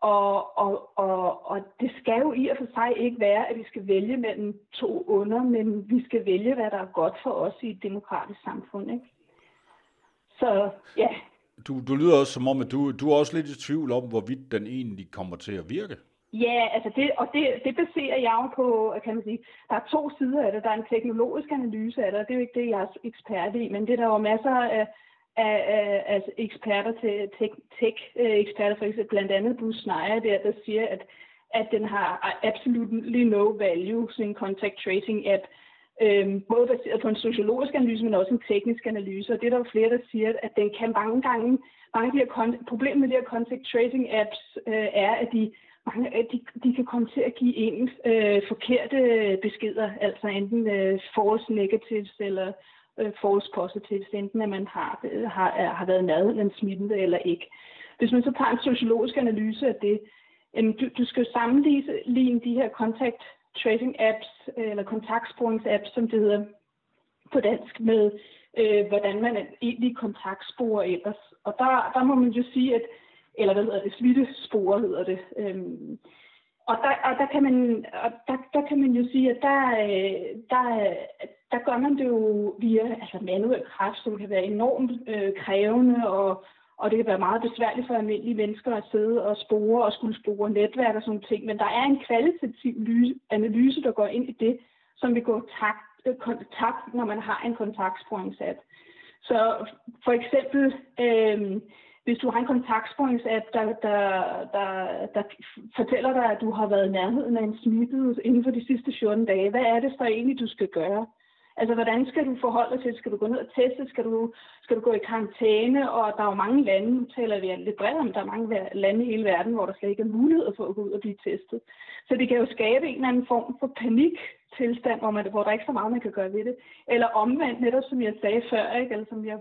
Og, og, og, og det skal jo i og for sig ikke være, at vi skal vælge mellem to under, men vi skal vælge, hvad der er godt for os i et demokratisk samfund. Ikke? Så ja. Du, du lyder også som om, at du, du er også lidt i tvivl om, hvorvidt den egentlig kommer til at virke. Ja, altså det, og det, det baserer jeg jo på, kan man sige, der er to sider af det. Der er en teknologisk analyse af det, og det er jo ikke det, jeg er ekspert i, men det er der jo masser af, af, af, af eksperter til tech-eksperter, øh, for eksempel blandt andet Bruce Schneier der, der siger, at, at den har absolutely no value, sådan en contact tracing app, øhm, både baseret på en sociologisk analyse, men også en teknisk analyse. Og det er der jo flere, der siger, at den kan mange gange, mange af de her problemer med de her contact tracing apps øh, er, at de mange af de, de kan komme til at give en øh, forkerte beskeder, altså enten øh, false negatives eller øh, false positives, enten at man har, øh, har, har været nærheden smittende eller ikke. Hvis man så tager en sociologisk analyse af det, øh, du, du skal jo sammenligne de her contact tracing apps, eller kontaktsporingsapps, som det hedder på dansk, med øh, hvordan man egentlig kontaktsporer ellers. Og der, der må man jo sige, at eller hvad hedder det, smittespor hedder det. Øhm, og der, og der, kan man, og der, der kan man jo sige, at der, øh, der, der gør man det jo via altså manuel kraft, som kan være enormt øh, krævende, og, og det kan være meget besværligt for almindelige mennesker at sidde og spore og skulle spore netværk og sådan ting. Men der er en kvalitativ analyse, der går ind i det, som vil gå takt, øh, kontakt, når man har en kontaktsporingsapp. Så for eksempel, øh, hvis du har en kontaktsporingsapp, der, der, der, der fortæller dig, at du har været i nærheden af en smittet inden for de sidste 14 dage, hvad er det så egentlig, du skal gøre? Altså, hvordan skal du forholde dig til Skal du gå ned og teste? Skal du, skal du gå i karantæne? Og der er jo mange lande, nu taler vi lidt bredt om, der er mange lande i hele verden, hvor der slet ikke er mulighed for at gå ud og blive testet. Så det kan jo skabe en eller anden form for paniktilstand, hvor, man, hvor der ikke er så meget, man kan gøre ved det. Eller omvendt, netop som jeg sagde før, ikke? Eller som jeg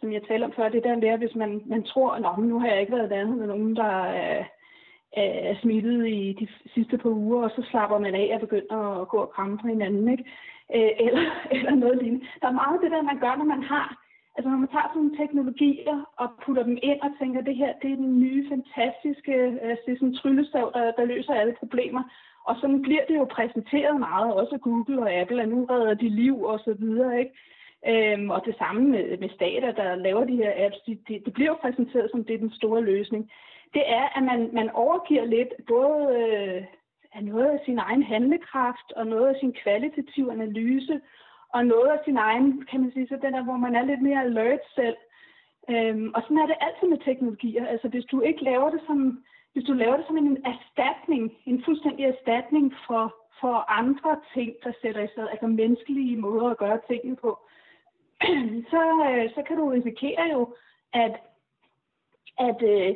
som jeg talte om før, det der med, hvis man, man tror, at nu har jeg ikke været dannet med nogen, der er, er smittet i de sidste par uger, og så slapper man af og begynder at gå og kramme på hinanden, ikke? Øh, eller, eller noget lignende. Der er meget af det der, man gør, når man har Altså når man tager sådan nogle teknologier og putter dem ind og tænker, det her det er den nye, fantastiske, altså det er sådan en tryllestav, der, der løser alle problemer. Og sådan bliver det jo præsenteret meget, også af Google og Apple, at nu redder de liv og så videre, ikke? Øhm, og det samme med, med stater, der laver de her apps, det de, de bliver jo præsenteret som det er den store løsning. Det er, at man, man overgiver lidt både øh, af noget af sin egen handlekraft og noget af sin kvalitative analyse og noget af sin egen, kan man sige, så den der, hvor man er lidt mere alert selv. Øhm, og sådan er det altid med teknologier. Altså hvis du ikke laver det som, hvis du laver det som en erstatning, en fuldstændig erstatning for, for andre ting, der sætter i stedet, altså menneskelige måder at gøre tingene på, så, øh, så kan du risikere jo, at, at, øh,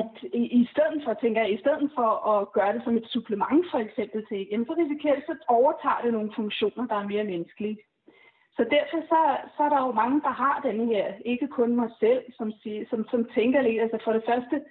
at i stedet for, tænker jeg, i stedet for at gøre det som et supplement for eksempel til EM, så risikerer det, så overtager det nogle funktioner, der er mere menneskelige. Så derfor så, så er der jo mange, der har den her, ikke kun mig selv, som, siger, som, som tænker lidt, altså for det første,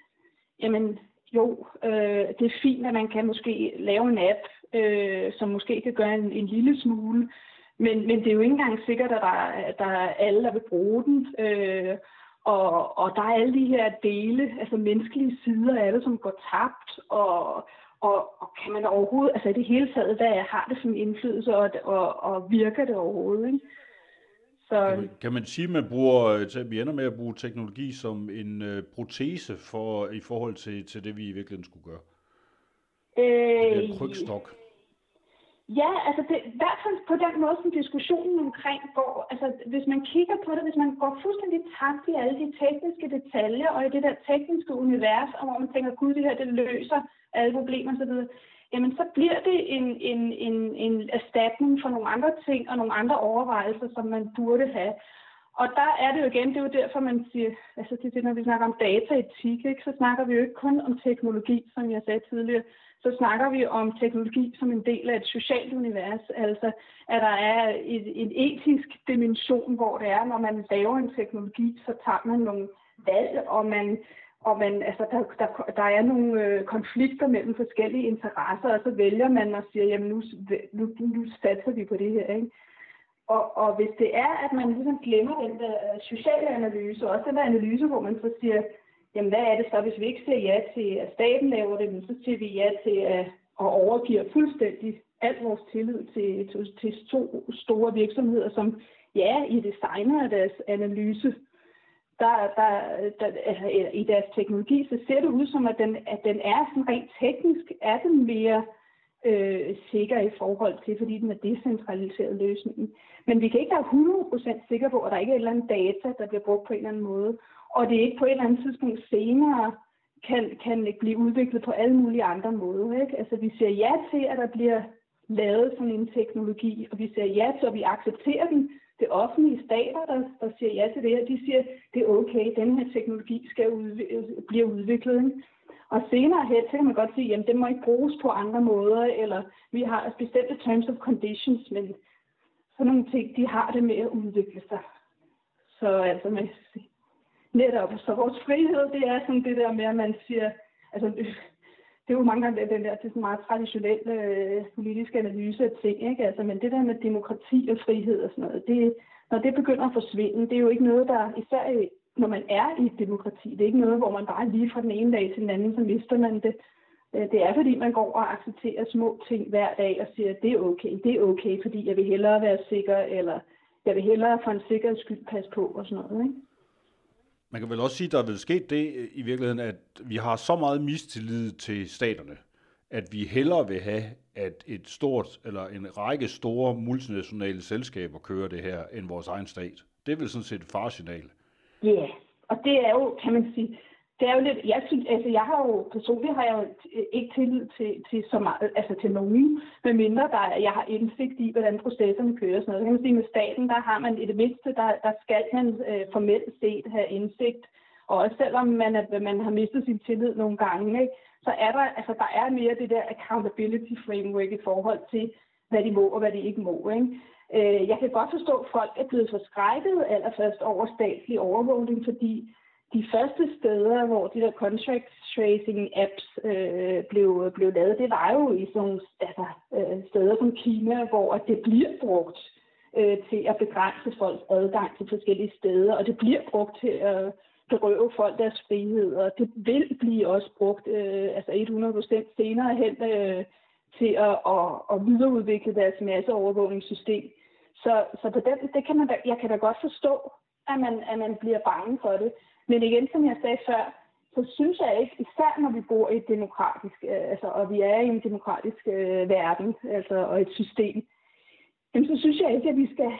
jamen jo, øh, det er fint, at man kan måske lave en app, øh, som måske kan gøre en, en lille smule, men, men det er jo ikke engang sikkert, at der, at der er alle, der vil bruge den. Øh, og, og der er alle de her dele, altså menneskelige sider af det, som går tabt, og, og, og kan man overhovedet, altså i det hele taget, hvad har det en indflydelse, og, og, og virker det overhovedet, ikke? Så... Kan, man, kan man sige, at man bruger, vi ender med at bruge teknologi som en uh, protese for, i forhold til, til det, vi i virkeligheden skulle gøre? Øh, det er en krygstok. Ja, altså det, i hvert fald på den måde, som diskussionen omkring går. Altså hvis man kigger på det, hvis man går fuldstændig tabt i alle de tekniske detaljer og i det der tekniske univers, og hvor man tænker, gud, det her det løser alle problemer osv., jamen så bliver det en, en, en, en erstatning for nogle andre ting og nogle andre overvejelser, som man burde have. Og der er det jo igen, det er jo derfor, man siger, altså det det, når vi snakker om dataetik, ikke, så snakker vi jo ikke kun om teknologi, som jeg sagde tidligere, så snakker vi om teknologi som en del af et socialt univers. Altså, at der er et, en etisk dimension, hvor det er, når man laver en teknologi, så tager man nogle valg, og man, og man, altså, der, der, der er nogle øh, konflikter mellem forskellige interesser, og så vælger man og siger, jamen nu, nu, nu satser vi på det her. Ikke? Og, og hvis det er, at man ligesom glemmer den der øh, sociale analyse, og også den der analyse, hvor man så siger, jamen hvad er det så, hvis vi ikke siger ja til, at staten laver det, men så siger vi ja til at, at overgive fuldstændig al vores tillid til, til, til to store virksomheder, som ja, i designer af deres analyse, der, der, der, altså, i deres teknologi, så ser det ud som, at den, at den er sådan rent teknisk, er den mere øh, sikker i forhold til, fordi den er decentraliseret løsningen. Men vi kan ikke være 100% sikre på, at der ikke er et eller andet data, der bliver brugt på en eller anden måde og det ikke på et eller andet tidspunkt senere kan, kan blive udviklet på alle mulige andre måder. Ikke? Altså vi siger ja til, at der bliver lavet sådan en teknologi, og vi siger ja til, at vi accepterer den. Det offentlige stater, der, der siger ja til det her, de siger, det er okay, den her teknologi skal udv- bliver udviklet. Ikke? Og senere hen, så kan man godt sige, jamen det må ikke bruges på andre måder, eller vi har bestemte terms of conditions, men sådan nogle ting, de har det med at udvikle sig. Så altså, man, Netop. Så vores frihed, det er sådan det der med, at man siger, altså det er jo mange gange den der, det er sådan meget traditionel øh, politisk analyse af ting, ikke? Altså, men det der med demokrati og frihed og sådan noget, det, når det begynder at forsvinde, det er jo ikke noget, der, især når man er i et demokrati, det er ikke noget, hvor man bare lige fra den ene dag til den anden, så mister man det. Øh, det er fordi, man går og accepterer små ting hver dag og siger, det er okay, det er okay, fordi jeg vil hellere være sikker, eller jeg vil hellere for en sikkerheds skyld passe på og sådan noget, ikke? Man kan vel også sige, at der er vel sket det øh, i virkeligheden, at vi har så meget mistillid til staterne, at vi hellere vil have, at et stort eller en række store multinationale selskaber kører det her, end vores egen stat. Det er vel sådan set et farsignal. Ja, yeah. og det er jo, kan man sige, det er jo lidt, jeg synes, altså jeg har jo, personligt har jeg jo ikke tillid til, til så meget, altså til nogen, medmindre der, jeg har indsigt i, hvordan processerne kører og sådan noget. Så kan man sige, med staten, der har man i det mindste, der, der skal man øh, formelt set have indsigt, og også selvom man, er, man har mistet sin tillid nogle gange, ikke, så er der, altså der er mere det der accountability framework i forhold til, hvad de må og hvad de ikke må. Ikke? Øh, jeg kan godt forstå, at folk er blevet forskrækket allerførst over statslig overvågning, fordi de første steder, hvor de der contract tracing apps øh, blev, blev lavet, det var jo i sådan altså, øh, steder som Kina, hvor det bliver brugt øh, til at begrænse folks adgang til forskellige steder, og det bliver brugt til at berøve folk deres frihed, og det vil blive også brugt øh, altså 100% senere hen øh, til at, at, at videreudvikle deres masseovervågningssystem. Så, så på den, det kan man da, jeg kan da godt forstå, at man, at man bliver bange for det. Men igen, som jeg sagde før, så synes jeg ikke, især når vi bor i et demokratisk, øh, altså, og vi er i en demokratisk øh, verden, altså, og et system, jamen, så synes jeg ikke, at vi skal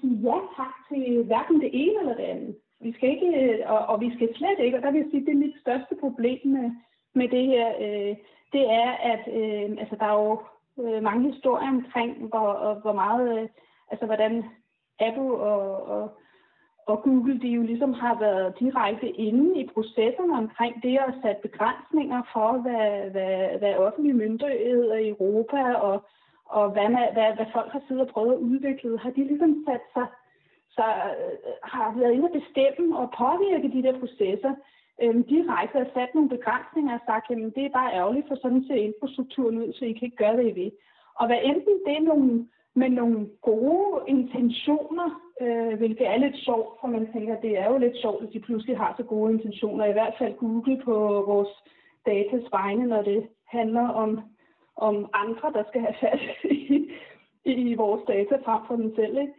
sige ja tak til hverken det ene eller det andet. Vi skal ikke, øh, og, og vi skal slet ikke, og der vil jeg sige, det er mit største problem med, med det her, øh, det er, at øh, altså, der er jo øh, mange historier omkring, hvor, og, hvor meget, øh, altså hvordan Apple og, og og Google de jo ligesom har været direkte inde i processerne omkring det og sat begrænsninger for, hvad, hvad, hvad offentlige myndigheder i Europa og, og hvad, man, hvad, hvad folk har siddet og prøvet at udvikle, har de ligesom sat sig, så øh, har været inde at bestemme og påvirke de der processer øhm, direkte og sat nogle begrænsninger og sagt, jamen det er bare ærgerligt, for sådan ser infrastrukturen ud, så I kan ikke gøre, det, I vil. Og hvad enten det er nogle, med nogle gode intentioner, øh, hvilket er lidt sjovt, for man tænker, det er jo lidt sjovt, at de pludselig har så gode intentioner, i hvert fald Google på vores datas vegne, når det handler om, om andre, der skal have fat i, i vores data frem for dem selv. Ikke?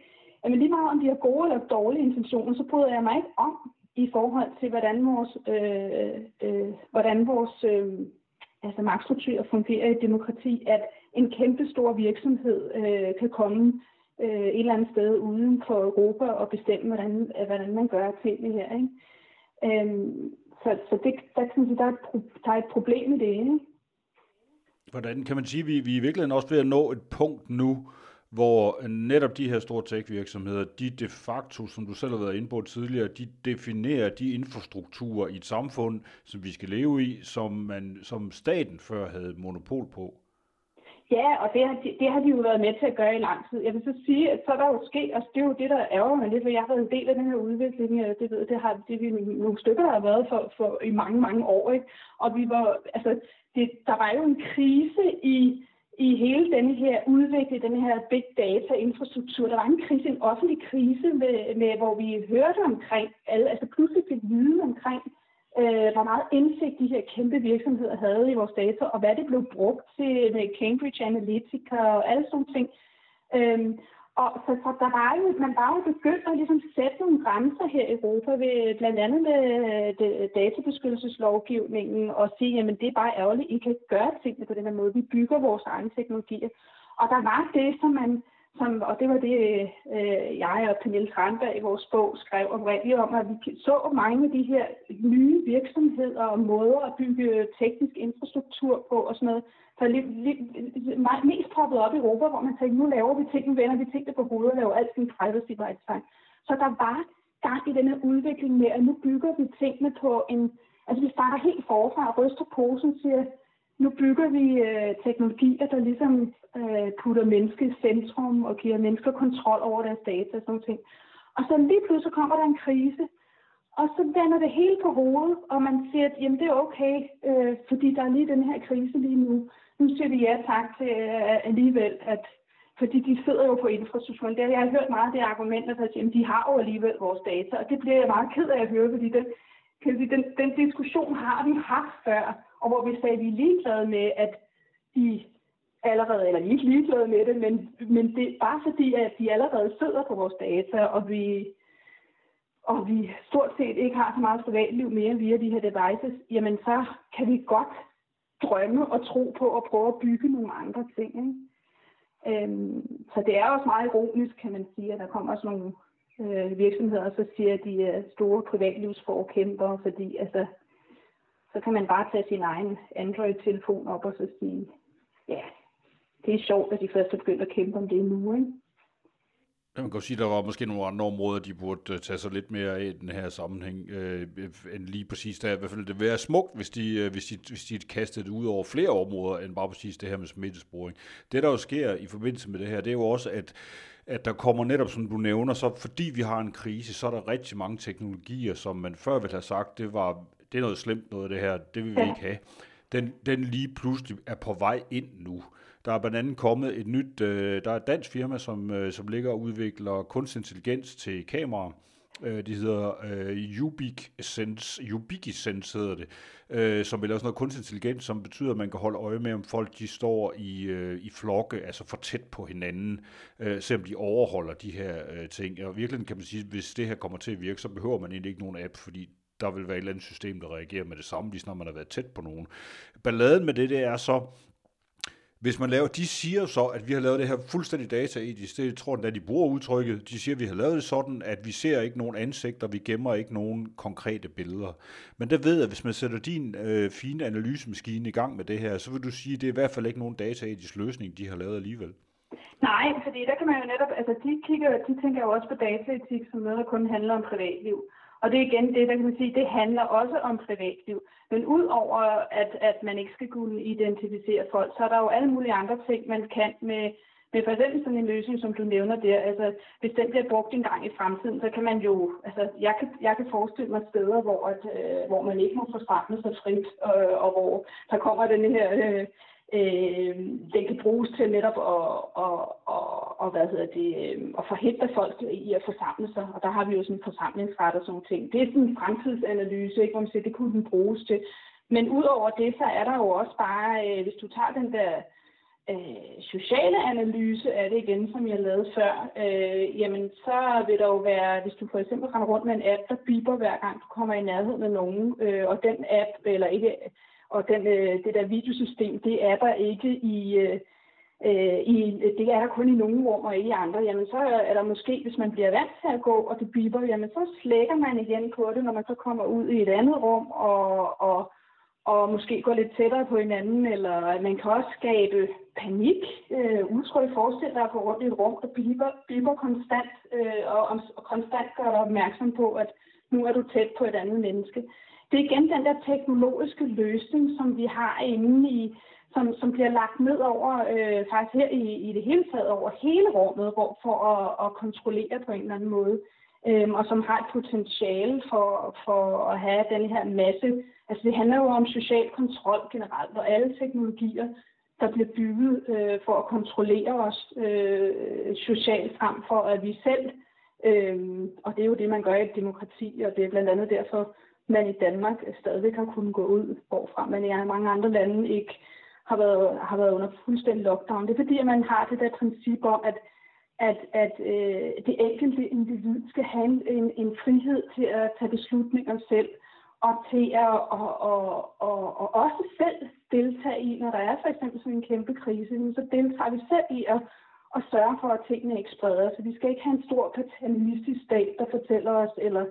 Men lige meget om de har gode eller dårlige intentioner, så bryder jeg mig ikke om i forhold til, hvordan vores, øh, øh, hvordan vores øh, altså magtstrukturer fungerer i demokrati, at en kæmpe stor virksomhed øh, kan komme øh, et eller andet sted uden for Europa og bestemme, hvordan, hvordan man gør tingene her. Ikke? Øhm, så så det, der, kan sige, der, er et, der er et problem med det. Ikke? Hvordan kan man sige, at vi, vi er i virkeligheden også ved at nå et punkt nu, hvor netop de her store tech-virksomheder, de de facto, som du selv har været inde på tidligere, de definerer de infrastrukturer i et samfund, som vi skal leve i, som, man, som staten før havde monopol på. Ja, og det har, de, det har de jo været med til at gøre i lang tid. Jeg vil så sige, at så er der jo sket, og det er jo det, der ærger mig lidt, for jeg har været en del af den her udvikling, det ved det har det vi nogle stykker, der har været for, for i mange, mange år, ikke? Og vi var, altså, det, der var jo en krise i, i hele denne her udvikling, den her big data infrastruktur. Der var en krise, en offentlig krise, med, med, hvor vi hørte omkring, alle, altså pludselig fik viden omkring, øh, hvor meget indsigt de her kæmpe virksomheder havde i vores data, og hvad det blev brugt til med Cambridge Analytica og alle sådan ting. Øhm, og så, så der var jo, man var jo begyndt at ligesom sætte nogle grænser her i Europa, ved, blandt andet med øh, de, databeskyttelseslovgivningen, og sige, jamen det er bare ærgerligt, I kan gøre tingene på den her måde. Vi bygger vores egne teknologier. Og der var det, som man som, og det var det, øh, øh, jeg og Pernille Tranberg i vores bog skrev oprindeligt om, at vi så mange af de her nye virksomheder og måder at bygge teknisk infrastruktur på og sådan noget, der lidt, lidt, mest poppet op i Europa, hvor man tænkte, nu laver vi ting, nu vender vi tingene på hovedet og laver alt sin privacy by design. Så der var gang i denne udvikling med, at nu bygger vi tingene på en, altså vi starter helt forfra og ryster posen og siger, nu bygger vi øh, teknologier, der ligesom øh, putter mennesket i centrum og giver mennesker kontrol over deres data og sådan ting. Og så lige pludselig kommer der en krise, og så vender det hele på hovedet, og man siger, at jamen, det er okay, øh, fordi der er lige den her krise lige nu. Nu siger vi ja tak til øh, alligevel, at fordi de sidder jo på infrastrukturen. Det, jeg har hørt meget af det argument, at jamen, de har jo alligevel vores data, og det bliver jeg meget ked af at høre, fordi den, kan sige, den, den diskussion har vi haft før, og hvor vi sagde, at vi er ligeglade med, at de allerede, eller vi er ikke ligeglade med det, men, men det er bare fordi, at de allerede sidder på vores data, og vi, og vi stort set ikke har så meget privatliv mere via de her devices, jamen så kan vi godt drømme og tro på at prøve at bygge nogle andre ting. Ikke? Øhm, så det er også meget ironisk, kan man sige, at der kommer sådan nogle øh, virksomheder, så siger, at de er store privatlivsforkæmpere, fordi altså, så kan man bare tage sin egen Android-telefon op og så sige, ja, det er sjovt, at de først er begyndt at kæmpe om det nu, ikke? Man kan sige, at der var måske nogle andre områder, de burde øh, tage sig lidt mere af i den her sammenhæng, øh, end lige præcis der. I hvert fald det være smukt, hvis de, øh, hvis, de, hvis de kastede det ud over flere områder, end bare præcis det her med smittesporing. Det, der jo sker i forbindelse med det her, det er jo også, at at der kommer netop, som du nævner, så fordi vi har en krise, så er der rigtig mange teknologier, som man før ville have sagt, det var det er noget slemt noget det her, det vil vi ikke have. Den, den lige pludselig er på vej ind nu. Der er blandt andet kommet et nyt, øh, der er et dansk firma, som, øh, som ligger og udvikler kunstig intelligens til kameraer. Øh, de hedder øh, Ubiqusense, Ubiqusense hedder det, øh, som vil lave sådan noget kunstig intelligens, som betyder, at man kan holde øje med, om folk de står i, øh, i flokke, altså for tæt på hinanden, øh, selvom de overholder de her øh, ting. Og virkelig kan man sige, at hvis det her kommer til at virke, så behøver man egentlig ikke nogen app, fordi der vil være et eller andet system, der reagerer med det samme, lige når man har været tæt på nogen. Balladen med det, det er så, hvis man laver, de siger så, at vi har lavet det her fuldstændig dataetisk, det tror jeg, at de bruger udtrykket, de siger, at vi har lavet det sådan, at vi ser ikke nogen ansigter, vi gemmer ikke nogen konkrete billeder. Men der ved at hvis man sætter din øh, fine analysemaskine i gang med det her, så vil du sige, at det er i hvert fald ikke nogen dataetisk løsning, de har lavet alligevel. Nej, fordi der kan man jo netop, altså de, kigger, de tænker jo også på dataetik som noget, der kun handler om privatliv. Og det er igen det, der kan man sige, det handler også om privatliv. Men udover at, at man ikke skal kunne identificere folk, så er der jo alle mulige andre ting, man kan med, med for eksempel sådan en løsning, som du nævner der. Altså, hvis den bliver brugt en gang i fremtiden, så kan man jo, altså, jeg kan, jeg kan forestille mig steder, hvor, at, øh, hvor man ikke må forsamle sig frit, øh, og hvor der kommer den her øh, øh, den kan bruges til netop at, at, at, at, hvad hedder det, øh, at forhindre folk i at forsamle sig. Og der har vi jo sådan forsamlingsret og sådan nogle ting. Det er sådan en fremtidsanalyse, ikke, hvor man siger, det kunne den bruges til. Men udover det, så er der jo også bare, øh, hvis du tager den der øh, sociale analyse af det igen, som jeg lavede før, øh, jamen så vil der jo være, hvis du for eksempel render rundt med en app, der biber hver gang du kommer i nærheden af nogen, øh, og den app, eller ikke og den, øh, det der videosystem, det er der ikke i, øh, øh, i, det er der kun i nogle rum og ikke i andre, jamen så er der måske, hvis man bliver vant til at gå, og det biber, jamen så slækker man igen på det, når man så kommer ud i et andet rum, og, og, og måske går lidt tættere på hinanden, eller man kan også skabe panik. Øh, udtryk forestil dig at gå rundt i et rum, der biber, biber konstant, øh, og, og konstant gør dig opmærksom på, at nu er du tæt på et andet menneske det er igen den der teknologiske løsning, som vi har inde i, som, som bliver lagt ned over, øh, faktisk her i, i det hele taget, over hele rummet, hvor, for at, at kontrollere på en eller anden måde, øh, og som har et potentiale for, for at have den her masse. Altså det handler jo om social kontrol generelt, og alle teknologier, der bliver bygget øh, for at kontrollere os øh, socialt frem for, at vi selv, øh, og det er jo det, man gør i et demokrati, og det er blandt andet derfor, man i Danmark stadigvæk har kunnet gå ud, hvorfra man i mange andre lande ikke har været, har været under fuldstændig lockdown. Det er fordi, at man har det der princip om, at, at, at øh, det enkelte individ skal have en, en frihed til at tage beslutninger selv, og til at og, og, og, og også selv deltage i, når der er for eksempel sådan en kæmpe krise, så deltager vi selv i at, at sørge for, at tingene ikke spreder sig. Vi skal ikke have en stor paternalistisk stat, der fortæller os, eller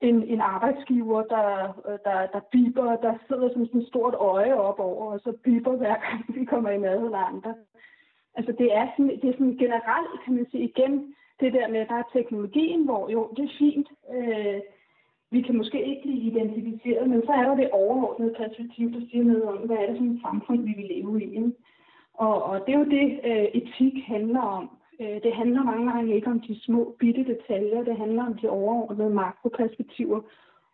en, en arbejdsgiver, der, øh, der, der biber, der sidder som sådan et stort øje op over, og så biber hver gang vi kommer i mad eller andre. Altså det er sådan, det er sådan generelt, kan man sige, igen, det der med, at der er teknologien, hvor jo, det er fint, øh, vi kan måske ikke blive identificeret, men så er der det overordnede perspektiv, der siger noget om, hvad er det for et samfund, vi vil leve i. Og, og det er jo det, øh, etik handler om. Øh, det handler mange gange ikke om de små bitte detaljer, det handler om de overordnede makroperspektiver.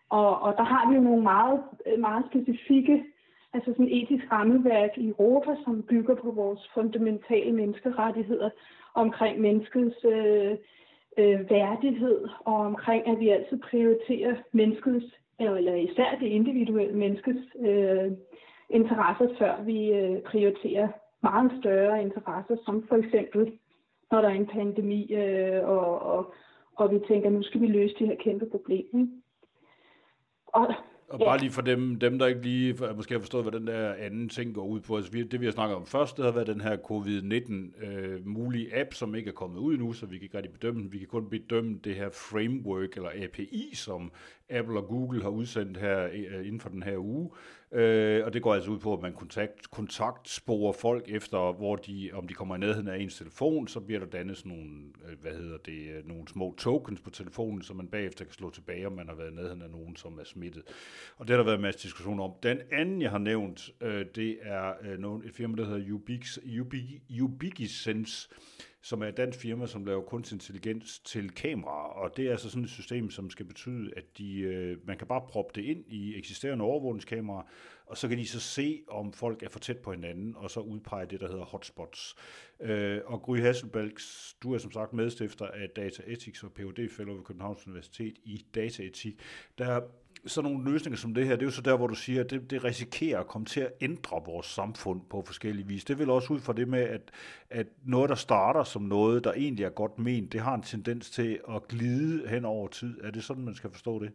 Og, og der har vi jo nogle meget, øh, meget specifikke, altså sådan etisk rammeværk i Europa, som bygger på vores fundamentale menneskerettigheder omkring menneskets øh, øh, værdighed, og omkring, at vi altid prioriterer menneskets, eller især det individuelle menneskets øh, interesser, før vi øh, prioriterer meget større interesser, som for eksempel når der er en pandemi, øh, og, og, og vi tænker, nu skal vi løse de her kæmpe problemer. Og, og bare lige for dem, dem der ikke lige måske har forstået, hvad den der anden ting går ud på. Altså, det vi har snakket om først, det har været den her covid-19 øh, mulige app, som ikke er kommet ud nu, så vi kan ikke rigtig bedømme den. Vi kan kun bedømme det her framework eller API, som Apple og Google har udsendt her øh, inden for den her uge. Øh, og det går altså ud på, at man kontakt, kontaktsporer folk efter, hvor de, om de kommer i nærheden af ens telefon, så bliver der dannet sådan nogle, øh, hvad hedder det, øh, nogle små tokens på telefonen, som man bagefter kan slå tilbage, om man har været i nærheden af nogen, som er smittet. Og det har der været en masse diskussion om. Den anden, jeg har nævnt, øh, det er øh, et firma, der hedder Ubix, Ubix, sense som er et dansk firma, som laver kunstig intelligens til kameraer, og det er altså sådan et system, som skal betyde, at de, øh, man kan bare proppe det ind i eksisterende overvågningskameraer, og så kan de så se, om folk er for tæt på hinanden, og så udpege det, der hedder hotspots. Øh, og Gry Hasselbalg, du er som sagt medstifter af Data Ethics og Ph.D. Fellow ved Københavns Universitet i dataetik. Der sådan nogle løsninger som det her, det er jo så der, hvor du siger, at det, det risikerer at komme til at ændre vores samfund på forskellige vis. Det vil også ud fra det med, at, at noget, der starter som noget, der egentlig er godt ment, det har en tendens til at glide hen over tid. Er det sådan, man skal forstå det?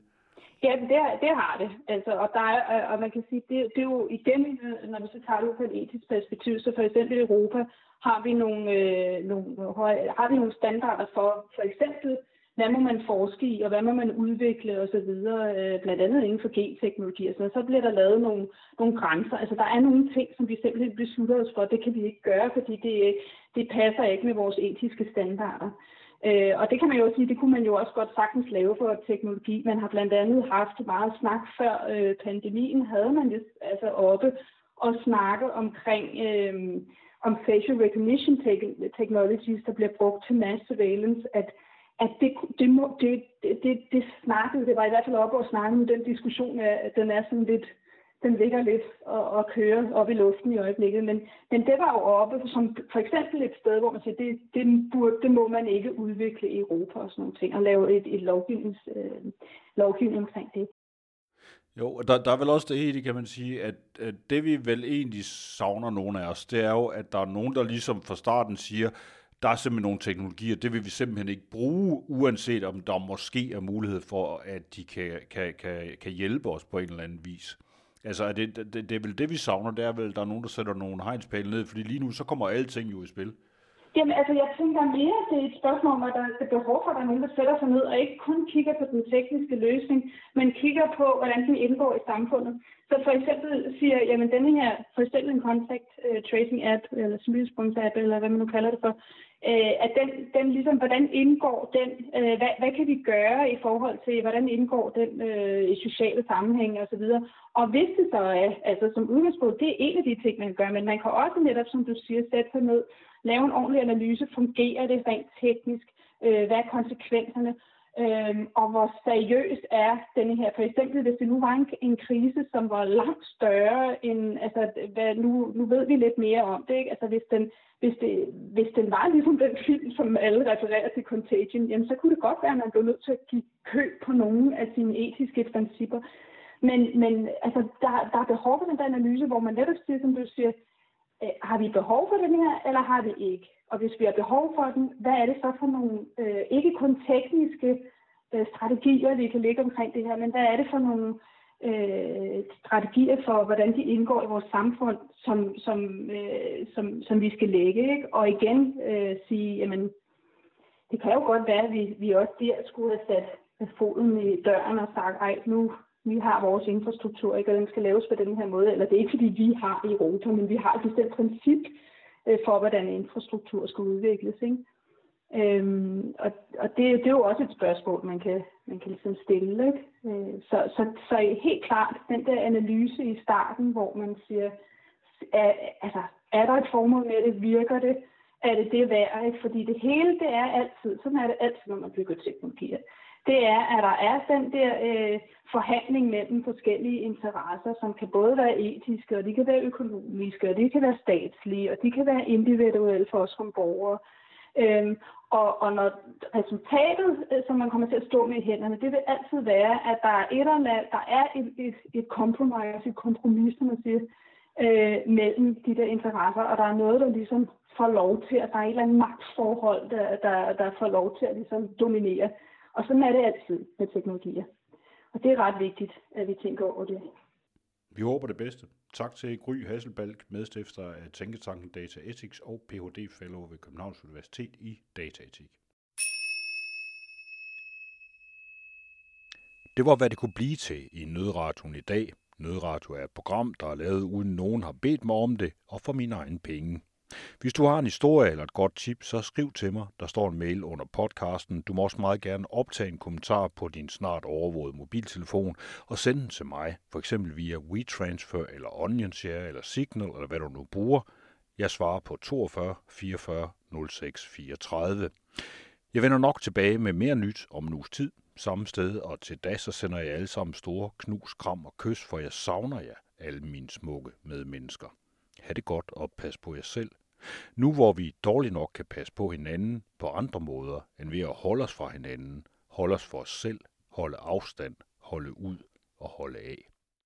Ja, det, det har det. Altså, og, der er, og man kan sige, det, det er jo igen, når vi så tager det ud fra et etisk perspektiv, så for eksempel i Europa har vi nogle, øh, nogle, har vi nogle standarder for for eksempel hvad må man forske i, og hvad må man udvikle osv., øh, blandt andet inden for genteknologi. Så, så bliver der lavet nogle, nogle grænser. Altså der er nogle ting, som vi simpelthen beslutter os for, det kan vi ikke gøre, fordi det, det passer ikke med vores etiske standarder. Øh, og det kan man jo sige, det kunne man jo også godt sagtens lave for teknologi. Man har blandt andet haft meget snak før øh, pandemien, havde man det altså oppe og snakke omkring øh, om facial recognition technologies, der bliver brugt til mass surveillance, at at det, det, må, det, det, det snakkede, det var i hvert fald op og snakke om den diskussion, er, den er sådan lidt, den ligger lidt og, og kører op i luften i øjeblikket. Men, men det var jo oppe som for eksempel et sted, hvor man siger, det, det, burde, det må man ikke udvikle i Europa og sådan nogle ting, og lave et, et lovgivnings, øh, lovgivning omkring det. Jo, der, der er vel også det hele, kan man sige, at, at det vi vel egentlig savner nogle af os, det er jo, at der er nogen, der ligesom fra starten siger, der er simpelthen nogle teknologier, det vil vi simpelthen ikke bruge, uanset om der måske er mulighed for, at de kan, kan, kan, kan hjælpe os på en eller anden vis. Altså, er det, det, det er vel det, vi savner, det er vel, der er nogen, der sætter nogle hegnspæle ned, fordi lige nu, så kommer alting jo i spil. Jamen, altså, jeg tænker mere, det er et spørgsmål om, at der er behov for, at der er nogen, der sætter sig ned og ikke kun kigger på den tekniske løsning, men kigger på, hvordan den indgår i samfundet. Så for eksempel siger, jamen denne her, for eksempel en contact uh, tracing app, eller smittespunkts app, eller hvad man nu kalder det for, uh, at den, den ligesom, hvordan indgår den, uh, hvad, hvad kan vi gøre i forhold til, hvordan indgår den uh, i sociale sammenhænge videre. Og hvis det så er, altså som udgangspunkt, det er en af de ting, man kan gøre, men man kan også netop, som du siger, sætte sig ned lave en ordentlig analyse. Fungerer det rent teknisk? Øh, hvad er konsekvenserne? Øh, og hvor seriøst er denne her? For eksempel, hvis det nu var en, en krise, som var langt større end, altså, hvad, nu, nu ved vi lidt mere om det, ikke? Altså, hvis den, hvis, det, hvis den var ligesom den film, som alle refererer til Contagion, jamen, så kunne det godt være, at man blev nødt til at give køb på nogle af sine etiske principper. Men, men altså, der, der er behov for den der analyse, hvor man netop siger, som du siger, øh, har vi behov for den her, eller har vi ikke? Og hvis vi har behov for den, hvad er det så for nogle, øh, ikke kun tekniske øh, strategier, vi kan lægge omkring det her, men hvad er det for nogle øh, strategier for, hvordan de indgår i vores samfund, som, som, øh, som, som vi skal lægge. Ikke? Og igen øh, sige, jamen, det kan jo godt være, at vi, vi også der skulle have sat foden i døren og sagt, ej, nu, vi har vores infrastruktur, ikke, og den skal laves på den her måde. Eller det er ikke, fordi vi har i Europa, men vi har et bestemt princip øh, for, hvordan infrastruktur skal udvikles. Ikke? Øhm, og og det, det er jo også et spørgsmål, man kan, man kan ligesom stille. Ikke? Øh, så, så, så helt klart, den der analyse i starten, hvor man siger, er, altså, er der et formål med det? Virker det? Er det det værd? Ikke? Fordi det hele, det er altid, sådan er det altid, når man bygger teknologier det er, at der er den der øh, forhandling mellem forskellige interesser, som kan både være etiske, og de kan være økonomiske, og de kan være statslige, og de kan være individuelle for os som borgere. Øhm, og, og når resultatet, øh, som man kommer til at stå med i hænderne, det vil altid være, at der er et eller andet, der er et, et, et kompromis, et kompromis, som man siger, øh, mellem de der interesser, og der er noget, der ligesom får lov til, at der er et eller andet magtforhold, der, der, der får lov til at ligesom dominere. Og sådan er det altid med teknologier. Og det er ret vigtigt, at vi tænker over det. Vi håber det bedste. Tak til Gry Hasselbalk, medstifter af Tænketanken Data Ethics og Ph.D. Fellow ved Københavns Universitet i dataetik. Det var, hvad det kunne blive til i Nødradioen i dag. Nødradio er et program, der er lavet uden nogen har bedt mig om det, og for mine egne penge. Hvis du har en historie eller et godt tip, så skriv til mig. Der står en mail under podcasten. Du må også meget gerne optage en kommentar på din snart overvågede mobiltelefon og sende den til mig, for eksempel via WeTransfer eller OnionShare eller Signal eller hvad du nu bruger. Jeg svarer på 42 44 06 34. Jeg vender nok tilbage med mere nyt om en uges tid, samme sted, og til da så sender jeg alle sammen store knus, kram og kys, for jeg savner jer, alle mine smukke medmennesker. Ha' det godt og pas på jer selv. Nu hvor vi dårligt nok kan passe på hinanden på andre måder, end ved at holde os fra hinanden, holde os for os selv, holde afstand, holde ud og holde af.